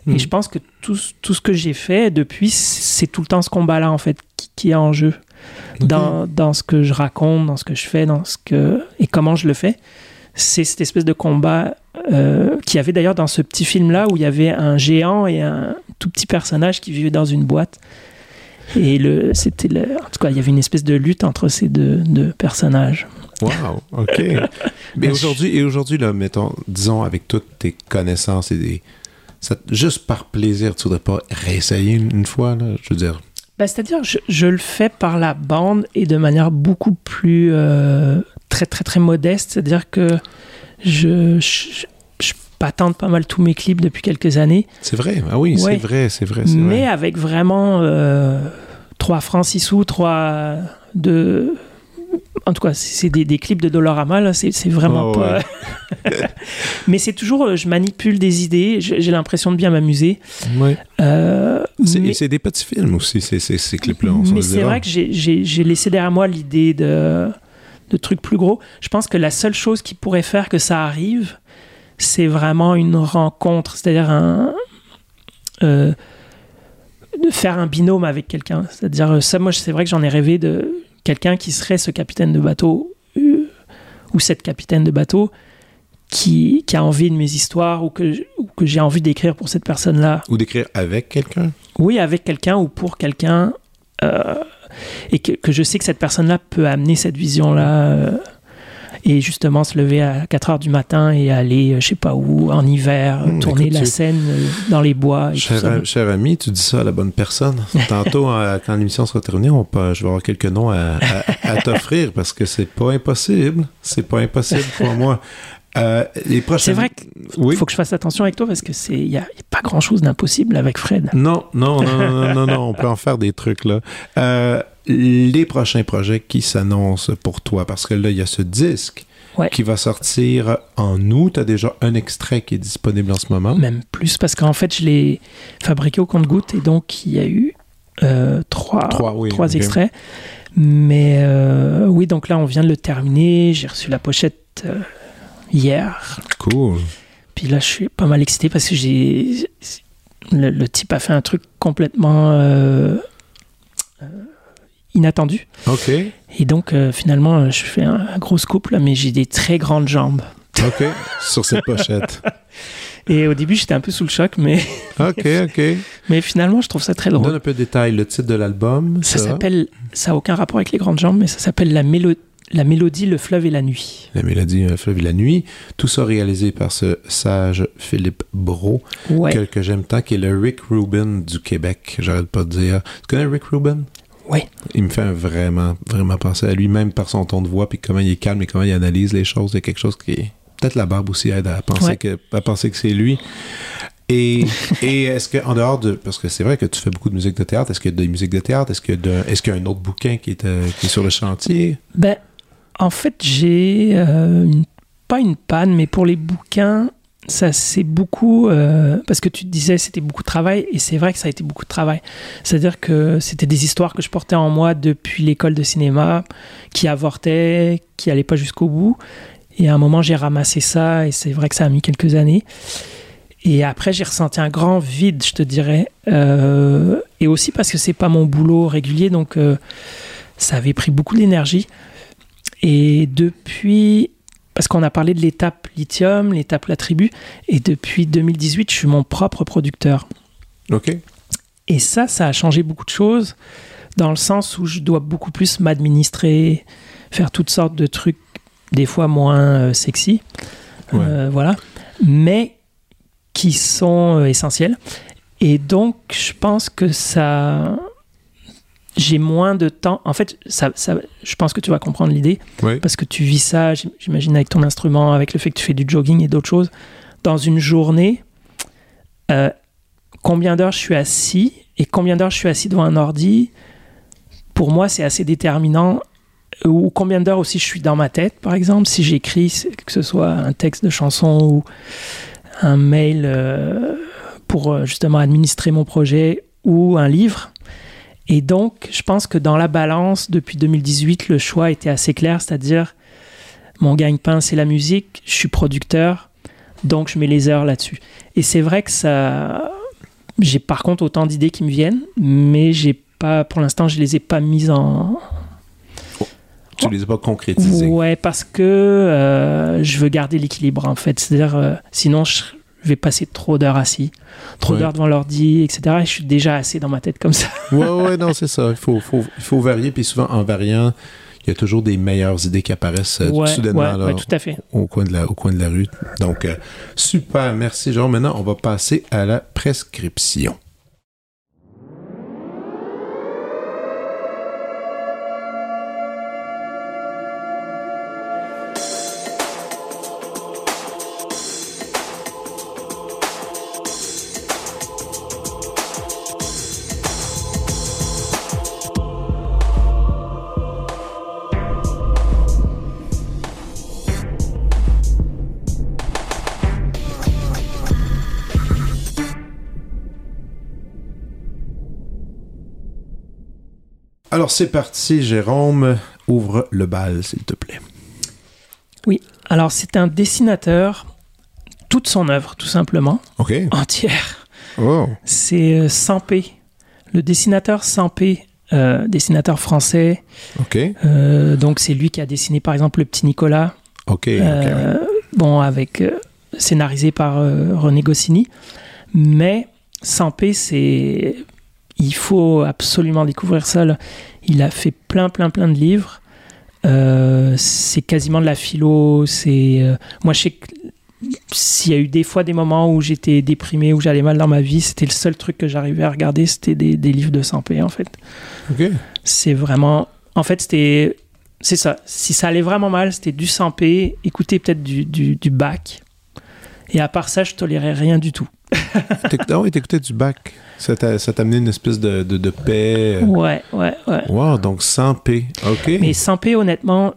Et hmm. je pense que tout, tout ce que j'ai fait depuis, c'est tout le temps ce combat-là, en fait, qui, est en jeu. Dans, dans, ce que je raconte, dans ce que je fais, dans ce que... et comment je le fais. C'est cette espèce de combat euh, qui avait d'ailleurs dans ce petit film-là où il y avait un géant et un tout petit personnage qui vivait dans une boîte. Et le, c'était en tout cas, il y avait une espèce de lutte entre ces deux, deux personnages. Wow, ok. Mais aujourd'hui, et aujourd'hui, là, mettons, disons, avec toutes tes connaissances et des. Juste par plaisir, tu voudrais pas réessayer une, fois, là, je veux dire? Ben, c'est-à-dire, je, je, le fais par la bande et de manière beaucoup plus euh, très, très, très modeste. C'est-à-dire que je, je, patente pas mal tous mes clips depuis quelques années. C'est vrai, ah oui, c'est vrai, c'est vrai. Mais avec vraiment euh, 3 francs 6 sous, 3 de. En tout cas, c'est des, clips de Dollarama, c'est vraiment oh, pas. Mais c'est toujours, euh, je manipule des idées, j'ai l'impression de bien m'amuser. Oui. Euh, c'est des petits films aussi, ces, ces, clips-là. Mais c'est vrai que j'ai laissé derrière moi l'idée de de trucs plus gros. Je pense que la seule chose qui pourrait faire que ça arrive, c'est vraiment une rencontre, c'est-à-dire un, euh, de faire un binôme avec quelqu'un. C'est-à-dire, ça, moi, c'est vrai que j'en ai rêvé de quelqu'un qui serait ce capitaine de bateau euh, ou cette capitaine de bateau qui, qui, a envie de mes histoires ou que, que j'ai envie d'écrire pour cette personne-là. Ou d'écrire avec quelqu'un? Oui, avec quelqu'un ou pour quelqu'un et que, je sais que cette personne-là peut amener cette vision-là euh, et justement se lever à 4 heures du matin et aller, euh, je sais pas où, en hiver, hmm, tourner la scène euh, dans les bois. cher, ami, tu dis ça à la bonne personne. Tantôt, quand l'émission sera terminée, on peut, je vais avoir quelques noms à, t'offrir parce que c'est pas impossible. C'est pas impossible pour moi. Euh, c'est vrai qu'il faut que je fasse attention avec toi parce que c'est il y, a pas grand chose d'impossible avec Fred. Non, non, non, non, non, non, on peut en faire des trucs là. Euh, les prochains projets qui s'annoncent pour toi parce que là il y a ce disque qui va sortir en août. Tu as déjà un extrait qui est disponible en ce moment. Même plus parce qu'en fait je l'ai fabriqué au compte-goutte et donc il y a eu euh, trois, trois, extraits. Mais oui, donc là on vient de le terminer. J'ai reçu la pochette hier. Cool. Puis là, je suis pas mal excité parce que j'ai. Le, type a fait un truc complètement euh, euh, inattendu. Ok. Et donc, euh, finalement, je fais un, gros scoop là, mais j'ai des très grandes jambes. Ok, sur cette pochette. Et au début, j'étais un peu sous le choc, mais. ok, ok. mais finalement, je trouve ça très drôle. Donne un peu de détail, le titre de l'album. Ça s'appelle. Ça n'a aucun rapport avec les grandes jambes, mais ça s'appelle La Mélodie la mélodie Le fleuve et la nuit. La mélodie Le fleuve et la nuit. Tout ça réalisé par ce sage Philippe Bro, que, j'aime tant, qui est le Rick Rubin du Québec, j'arrête pas de dire. Tu connais Rick Rubin? Oui. Il me fait vraiment, vraiment penser à lui-même par son ton de voix, puis comment il est calme et comment il analyse les choses. Il y a quelque chose qui est... Peut-être la barbe aussi aide à penser que, à penser que c'est lui. Et, et est-ce qu'en dehors de. Parce que c'est vrai que tu fais beaucoup de musique de théâtre. Est-ce qu'il y a des musiques de théâtre? Est-ce qu'il y, a un autre bouquin qui est, euh, qui est sur le chantier? Ben, en fait, j'ai euh, pas une panne, mais pour les bouquins, ça c'est beaucoup euh, parce que tu disais c'était beaucoup de travail et c'est vrai que ça a été beaucoup de travail. C'est-à-dire que c'était des histoires que je portais en moi depuis l'école de cinéma, qui avortaient, qui allaient pas jusqu'au bout. Et à un moment j'ai ramassé ça et c'est vrai que ça a mis quelques années. Et après j'ai ressenti un grand vide, je te dirais, euh, et aussi parce que c'est pas mon boulot régulier, donc ça avait pris beaucoup d'énergie. Et depuis, parce qu'on a parlé de l'étape lithium, l'étape la tribu, et depuis 2018, je suis mon propre producteur. Ok. Et ça, ça a changé beaucoup de choses, dans le sens où je dois beaucoup plus m'administrer, faire toutes sortes de trucs, des fois moins euh, sexy, euh, voilà, mais qui sont euh, essentiels. Et donc, je pense que ça, j'ai moins de temps. En fait, ça, ça, je pense que tu vas comprendre l'idée. Parce que tu vis ça, j'imagine, avec ton instrument, avec le fait que tu fais du jogging et d'autres choses. dans une journée, euh, combien d'heures je suis assis et combien d'heures je suis assis devant un ordi, pour moi, c'est assez déterminant. Ou combien d'heures aussi je suis dans ma tête, par exemple, si j'écris, que ce soit un texte de chanson ou un mail euh, pour euh, justement administrer mon projet ou un livre. Et donc, je pense que dans la balance, depuis 2018, le choix était assez clair, c'est-à-dire mon gagne-pain, c'est la musique, je suis producteur, donc je mets les heures là-dessus. Et c'est vrai que ça... J'ai par contre autant d'idées qui me viennent, mais j'ai pas, pour l'instant, je les ai pas mises en... Tu les as pas concrétisées. Ouais, parce que euh, je veux garder l'équilibre en fait. C'est-à-dire, euh, sinon je, vais passer trop d'heures assis, trop d'heures devant l'ordi, etc. Et je suis déjà assez dans ma tête comme ça. ouais, ouais, non, c'est ça. Il faut, faut, faut varier, puis souvent en variant, il y a toujours des meilleures idées qui apparaissent euh, soudainement là, tout à fait. Au, coin de la, au coin de la rue. Donc, euh, super, merci Jean. Maintenant, on va passer à la prescription. Alors c'est parti, Jérôme, ouvre le bal, s'il te plaît. Oui, alors c'est un dessinateur, toute son œuvre, tout simplement, entière. Oh. C'est euh, Sampé, le dessinateur Sampé, euh, dessinateur français. Ok. Euh, donc c'est lui qui a dessiné par exemple le petit Nicolas. Ok. Bon, avec scénarisé par René Goscinny, mais Sampé, c'est il faut absolument découvrir ça. Il a fait plein, plein, plein de livres. Euh, c'est quasiment de la philo. C'est euh, moi, je sais que s'il y a eu des fois des moments où j'étais déprimé, où j'allais mal dans ma vie, c'était le seul truc que j'arrivais à regarder, c'était des, livres de Sampé en fait. C'est vraiment, en fait, c'était, c'est ça. Si ça allait vraiment mal, c'était du Sampé, écouter peut-être du, du, du bac. Et à part ça, je tolérais rien du tout. ah t'écoutais du bac. Ça t'a amené une espèce de, de, paix. Euh. Ouais, ouais, ouais. Wow, donc sans paix. OK. Mais sans paix, honnêtement,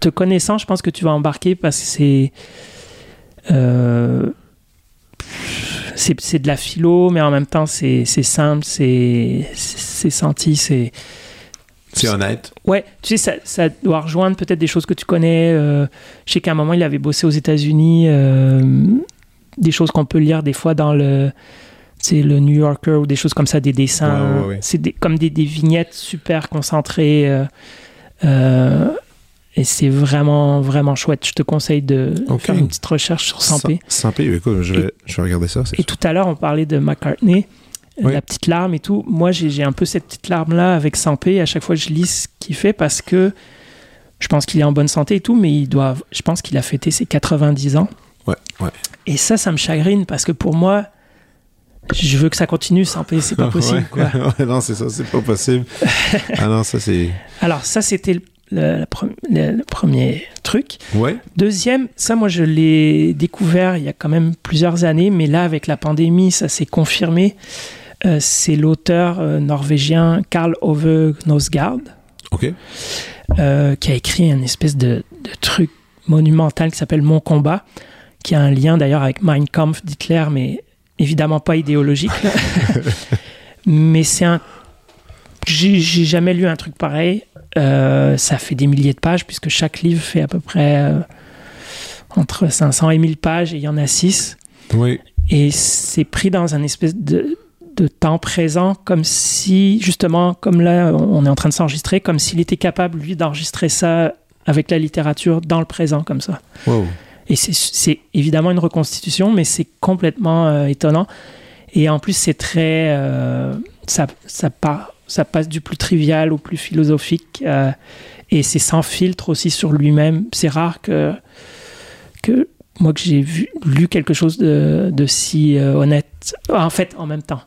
te connaissant, je pense que tu vas embarquer parce que c'est. Euh, c'est de la philo, mais en même temps, c'est simple, c'est senti, c'est. C'est honnête. Ouais, tu sais, ça, ça doit rejoindre peut-être des choses que tu connais. Euh, je sais qu'à un moment, il avait bossé aux États-Unis, des choses qu'on peut lire des fois dans le c'est le New Yorker ou des choses comme ça, des dessins. C'est comme des, vignettes super concentrées. Euh, euh, et c'est vraiment, vraiment chouette. Je te conseille de faire une petite recherche sur Sampé. Sampé, écoute, je vais, je vais regarder ça. Et tout à l'heure, on parlait de McCartney, la petite larme et tout. Moi, j'ai un peu cette petite larme-là avec Sampé. À chaque fois, je lis ce qu'il fait parce que je pense qu'il est en bonne santé et tout, mais il doit, je pense qu'il a fêté ses 90 ans. Ouais, ouais. Et ça, ça me chagrine parce que pour moi, je veux que ça continue sans payer, c'est pas possible. Quoi. non, c'est ça, c'est pas possible. ah non, ça c'est. Alors, ça, c'était le, premier truc. Ouais. Deuxième, ça, moi, je l'ai découvert il y a quand même plusieurs années, mais là, avec la pandémie, ça s'est confirmé. Euh, c'est l'auteur euh, norvégien Karl Ove Knosgaard. Euh, qui a écrit une espèce de, de truc monumental qui s'appelle Mon combat, qui a un lien d'ailleurs avec Mein Kampf d'Hitler, mais évidemment pas idéologique, mais c'est un. J'ai jamais lu un truc pareil. Euh, ça fait des milliers de pages, puisque chaque livre fait à peu près euh, entre 500 et 1000 pages, et il y en a 6. Oui. Et c'est pris dans un espèce de, de, temps présent, comme si, justement, comme là, on est en train de s'enregistrer, comme s'il était capable, lui, d'enregistrer ça avec la littérature dans le présent, comme ça. Wow. Et c'est évidemment une reconstitution, mais c'est complètement euh, étonnant. Et en plus, c'est très. Euh, ça, ça, ça, passe du plus trivial au plus philosophique. Euh, et c'est sans filtre aussi sur lui-même. C'est rare que, que moi, que j'ai lu quelque chose de, de si honnête. En fait, en même temps.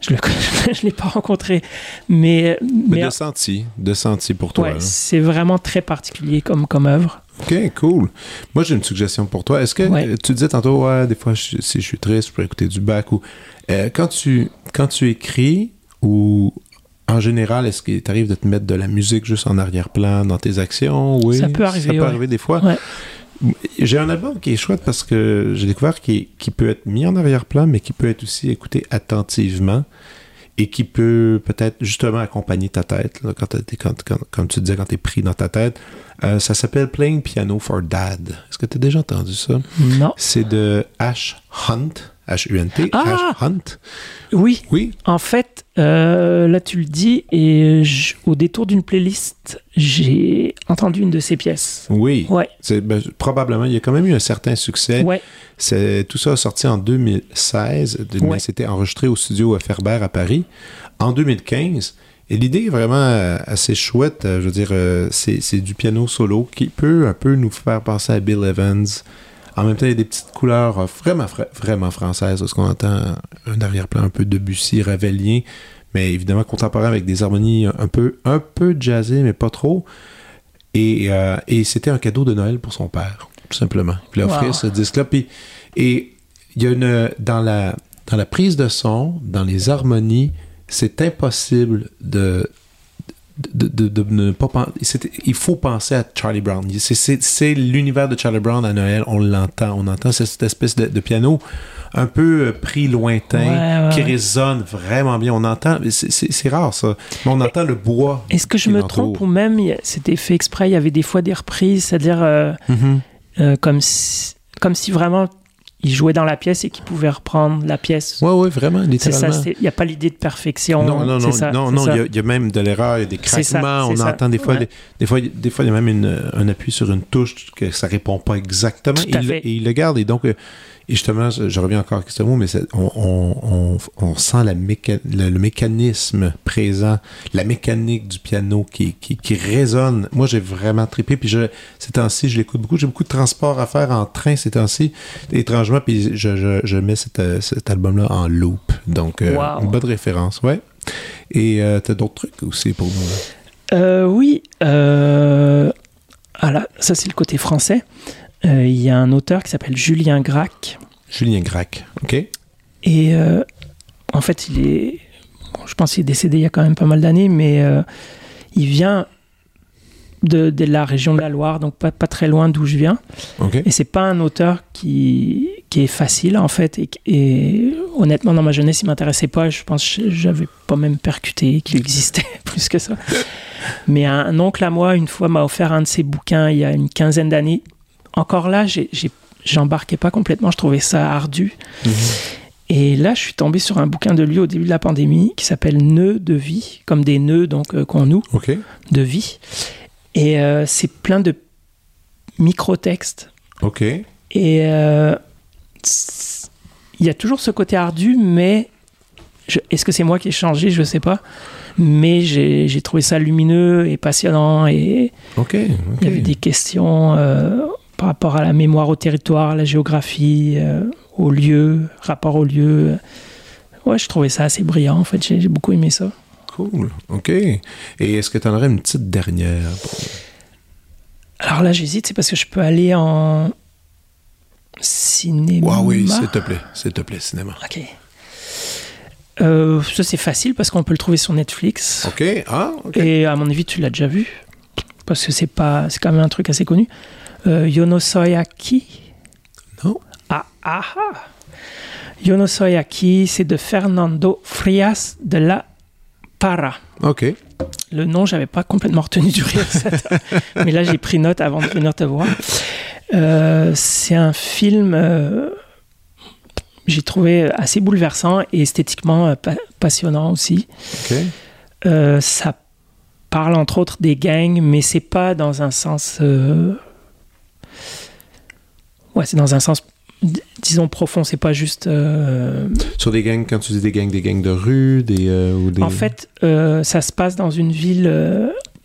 Je ne l'ai pas rencontré, mais... Mais, de senti, de senti pour toi. Ouais, c'est vraiment très particulier comme, comme œuvre. OK, cool. Moi, j'ai une suggestion pour toi. Est-ce que tu disais tantôt, ouais, des fois, si je suis triste, je peux écouter du bac ou. quand, tu, quand tu écris ou en général, est-ce qu'il t'arrive de te mettre de la musique juste en arrière-plan dans tes actions? Oui. Ça peut arriver. Ça peut arriver des fois. J'ai un album qui est chouette parce que j'ai découvert qu'il peut être mis en arrière-plan, mais qui peut être aussi écouté attentivement et qui peut peut-être justement accompagner ta tête, quand, quand, tu disais quand tu es pris dans ta tête. Euh, ça s'appelle Playing Piano for Dad. Est-ce que tu as déjà entendu ça? Non. C'est de Ash Hunt. H-U-N-T, ah! Hunt. Oui. Oui. En fait, euh, là tu le dis, et au détour d'une playlist, j'ai entendu une de ses pièces. Oui. Ouais. Ben, probablement, il y a quand même eu un certain succès. Ouais. C'est, tout ça a sorti en 2016, mais c'était enregistré au studio Ferber à Paris. En 2015, et l'idée est vraiment euh, assez chouette. Euh, je veux dire, c'est, c'est du piano solo qui peut un peu nous faire penser à Bill Evans. En même temps, il y a des petites couleurs euh, vraiment, vraiment françaises, parce qu'on entend un arrière-plan un peu Debussy, Ravelien, mais évidemment contemporain avec des harmonies un peu, un peu jazzées, mais pas trop. Et, euh, c'était un cadeau de Noël pour son père, tout simplement. Il a offert ce disque-là. et il y a une, dans la, dans la prise de son, dans les harmonies, c'est impossible de, de, ne pas penser. Il faut penser à Charlie Brown. C'est l'univers de Charlie Brown à Noël. On l'entend. On entend cette espèce de, piano un peu euh, pris lointain qui résonne vraiment bien. On entend. C'est rare ça. Mais on entend le bois. Est-ce que je me trompe ou même c'était fait exprès Il y avait des fois des reprises, c'est-à-dire euh, mm-hmm. euh, comme si, comme si vraiment il jouait dans la pièce et qu'il pouvait reprendre la pièce. Oui, oui, vraiment, littéralement. Il n'y a pas l'idée de perfection. Non, non, non, non, non, il y, a même de l'erreur, il y a des craquements, on entend des fois, des, fois, des fois, il y a même une, un appui sur une touche que ça répond pas exactement. Tout à et, fait. Il, et il le garde, et donc, euh, et justement, je reviens encore à ce mot, mais on, sent la le, mécanisme présent, la mécanique du piano qui, qui, résonne. Moi, j'ai vraiment trippé. Puis je, ces temps-ci, je l'écoute beaucoup. J'ai beaucoup de transport à faire en train ces temps-ci, étrangement. Puis je, mets cet, album-là en loop. Donc, euh, une bonne référence, ouais. Et euh, tu as d'autres trucs aussi pour nous? Euh, oui. Euh, ah ça, c'est le côté français. Euh, il y a un auteur qui s'appelle Julien Gracq. Julien Gracq, ok. Et euh, en fait, il est. je pense qu'il est décédé il y a quand même pas mal d'années, mais euh, il vient de, la région de la Loire, donc pas, pas très loin d'où je viens. Okay. Et c'est pas un auteur qui, qui est facile, en fait. Et, honnêtement, dans ma jeunesse, il m'intéressait pas. Je pense que j'avais pas même percuté qu'il existait plus que ça. Mais un oncle à moi, une fois, m'a offert un de ses bouquins il y a une quinzaine d'années encore là, j'embarquais pas complètement, je trouvais ça ardu. Mhm. Et là, je suis tombé sur un bouquin de lui au début de la pandémie qui s'appelle Nœuds de vie, comme des nœuds donc euh, qu'on noue de vie. Et euh, c'est plein de micro-textes. Ok. Et euh, il y a toujours ce côté ardu, mais est-ce que c'est moi qui ai changé? Je ne sais pas. Mais j'ai trouvé ça lumineux et passionnant. Et il y avait des questions par rapport à la mémoire au territoire, à la géographie, euh, au lieu, rapport au lieu. Ouais, je trouvais ça assez brillant, en fait. J'ai beaucoup aimé ça. Cool. OK. Et est-ce que tu en aurais une petite dernière? Alors là, j'hésite, c'est parce que je peux aller en cinéma. oui, s'il te plaît. S'il te plaît, cinéma. OK. Euh, ça, c'est facile parce qu'on peut le trouver sur Netflix. OK. Ah, OK. Et à mon avis, tu l'as déjà vu. Parce que c'est pas, c'est quand même un truc assez connu. Euh, Yonosoyaki? Non. Ah, ah, ah. Yonosoyaki, c'est de Fernando Frias de la Para. Ok. Le nom, j'avais pas complètement retenu du rire, mais là j'ai pris note avant de venir te voir. Euh, c'est un film, euh, j'ai trouvé assez bouleversant et esthétiquement passionnant aussi. Ok. ça parle entre autres des gangs, mais c'est pas dans un sens Ouais, c'est dans un sens, disons, profond. C'est pas juste. Euh, Sur des gangs, quand tu dis des gangs, des gangs de rue, des. Euh, ou des... En fait, euh, ça se passe dans une ville.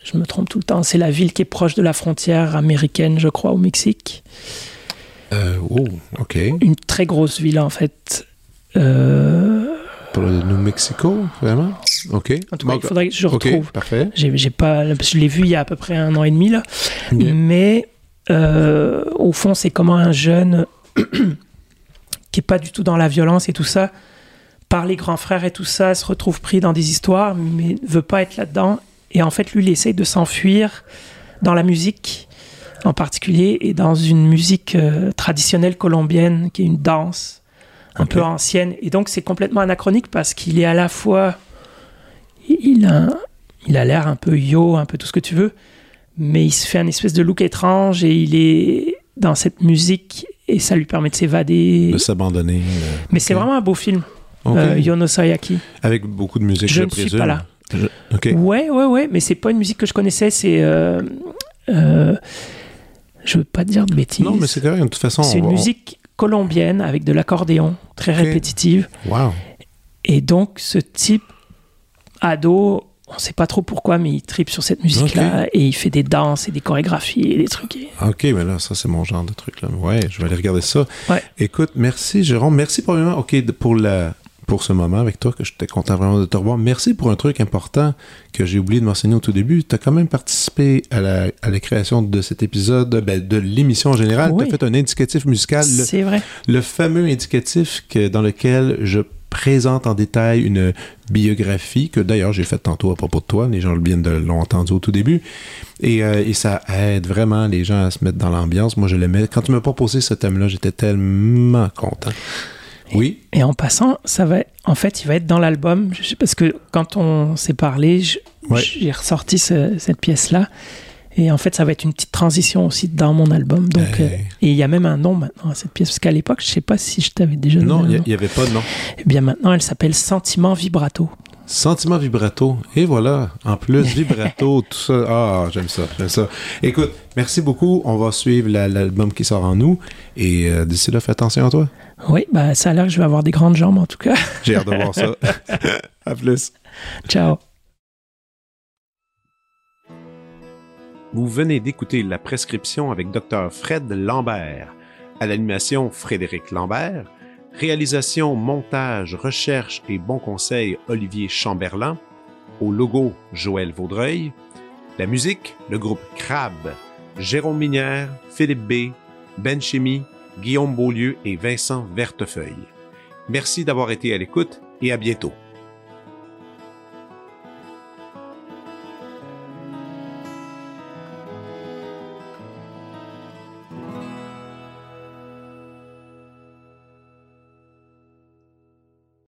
je me trompe tout le temps. C'est la ville qui est proche de la frontière américaine, je crois, au Mexique. oh, ok. Une très grosse ville, en fait. Pour le New Mexico, vraiment? Ok. En tout cas, il faudrait que je retrouve. parfait. J'ai, pas, je l'ai vu il y a à peu près un an et demi, là. Mais euh, au fond, c'est comment un jeune qui est pas du tout dans la violence et tout ça, par les grands frères et tout ça, se retrouve pris dans des histoires, mais ne veut pas être là-dedans. Et en fait, lui, il essaye de s'enfuir dans la musique en particulier et dans une musique euh, traditionnelle colombienne qui est une danse un peu ancienne. Et donc, c'est complètement anachronique parce qu'il est à la fois. Il a, il a l'air un peu yo, un peu tout ce que tu veux, mais il se fait un espèce de look étrange et il est dans cette musique et ça lui permet de s'évader. De s'abandonner. Euh, mais c'est vraiment un beau film. Euh, Yono Sayaki. Avec beaucoup de musique, je, je ne suis pas là. Ouais, ouais, ouais, mais c'est pas une musique que je connaissais, c'est. Euh, euh, je veux pas dire de bêtises. Non, mais c'est correct, de toute façon. C'est une musique colombienne avec de l'accordéon, très répétitive. Wow. Et donc, ce type ado, on sait pas trop pourquoi, mais il tripe sur cette musique-là et il fait des danses et des chorégraphies et des trucs. Ok, mais là, ça, c'est mon genre de truc. Là. Ouais, je vais aller regarder ça. Ouais. Écoute, merci, Jérôme. Merci probablement, ok, pour la, pour ce moment avec toi, que j'étais content vraiment de te revoir. Merci pour un truc important que j'ai oublié de mentionner au tout début. Tu as quand même participé à la, à la, création de cet épisode, ben, de l'émission en général. Tu as fait un indicatif musical. C'est vrai. Le fameux indicatif que, dans lequel je présente en détail une biographie que d'ailleurs j'ai faite tantôt à propos de toi. Les gens l'ont entendu au tout début. Et, euh, et, ça aide vraiment les gens à se mettre dans l'ambiance. Moi, je l'aimais. Quand tu m'as proposé ce thème-là, j'étais tellement content. Oui? Et, en passant, ça va, en fait, il va être dans l'album, parce que quand on s'est parlé, j'ai ressorti cette pièce-là. Et en fait, ça va être une petite transition aussi dans mon album. Donc, euh, et il y a même un nom maintenant à cette pièce, parce qu'à l'époque, je ne sais pas si je t'avais déjà donné. Non, il n'y avait pas de nom. Eh bien, maintenant, elle s'appelle Sentiment Vibrato. Sentiment vibrato. Et voilà, en plus, vibrato, tout ça. Ah, j'aime ça, j'aime ça. Écoute, merci beaucoup. On va suivre l'album qui sort en nous. Et euh, d'ici là, fais attention à toi. Oui, bah, ça a l'air que je vais avoir des grandes jambes en tout cas. J'ai hâte de voir ça. à plus. Ciao. Vous venez d'écouter La Prescription avec Dr. Fred Lambert. À l'animation, Frédéric Lambert. Réalisation, montage, recherche et bon conseil, Olivier Chamberlain. Au logo, Joël Vaudreuil. La musique, le groupe Crab. Jérôme Minière, Philippe B., Ben Guillaume Beaulieu et Vincent Vertefeuille. Merci d'avoir été à l'écoute et à bientôt.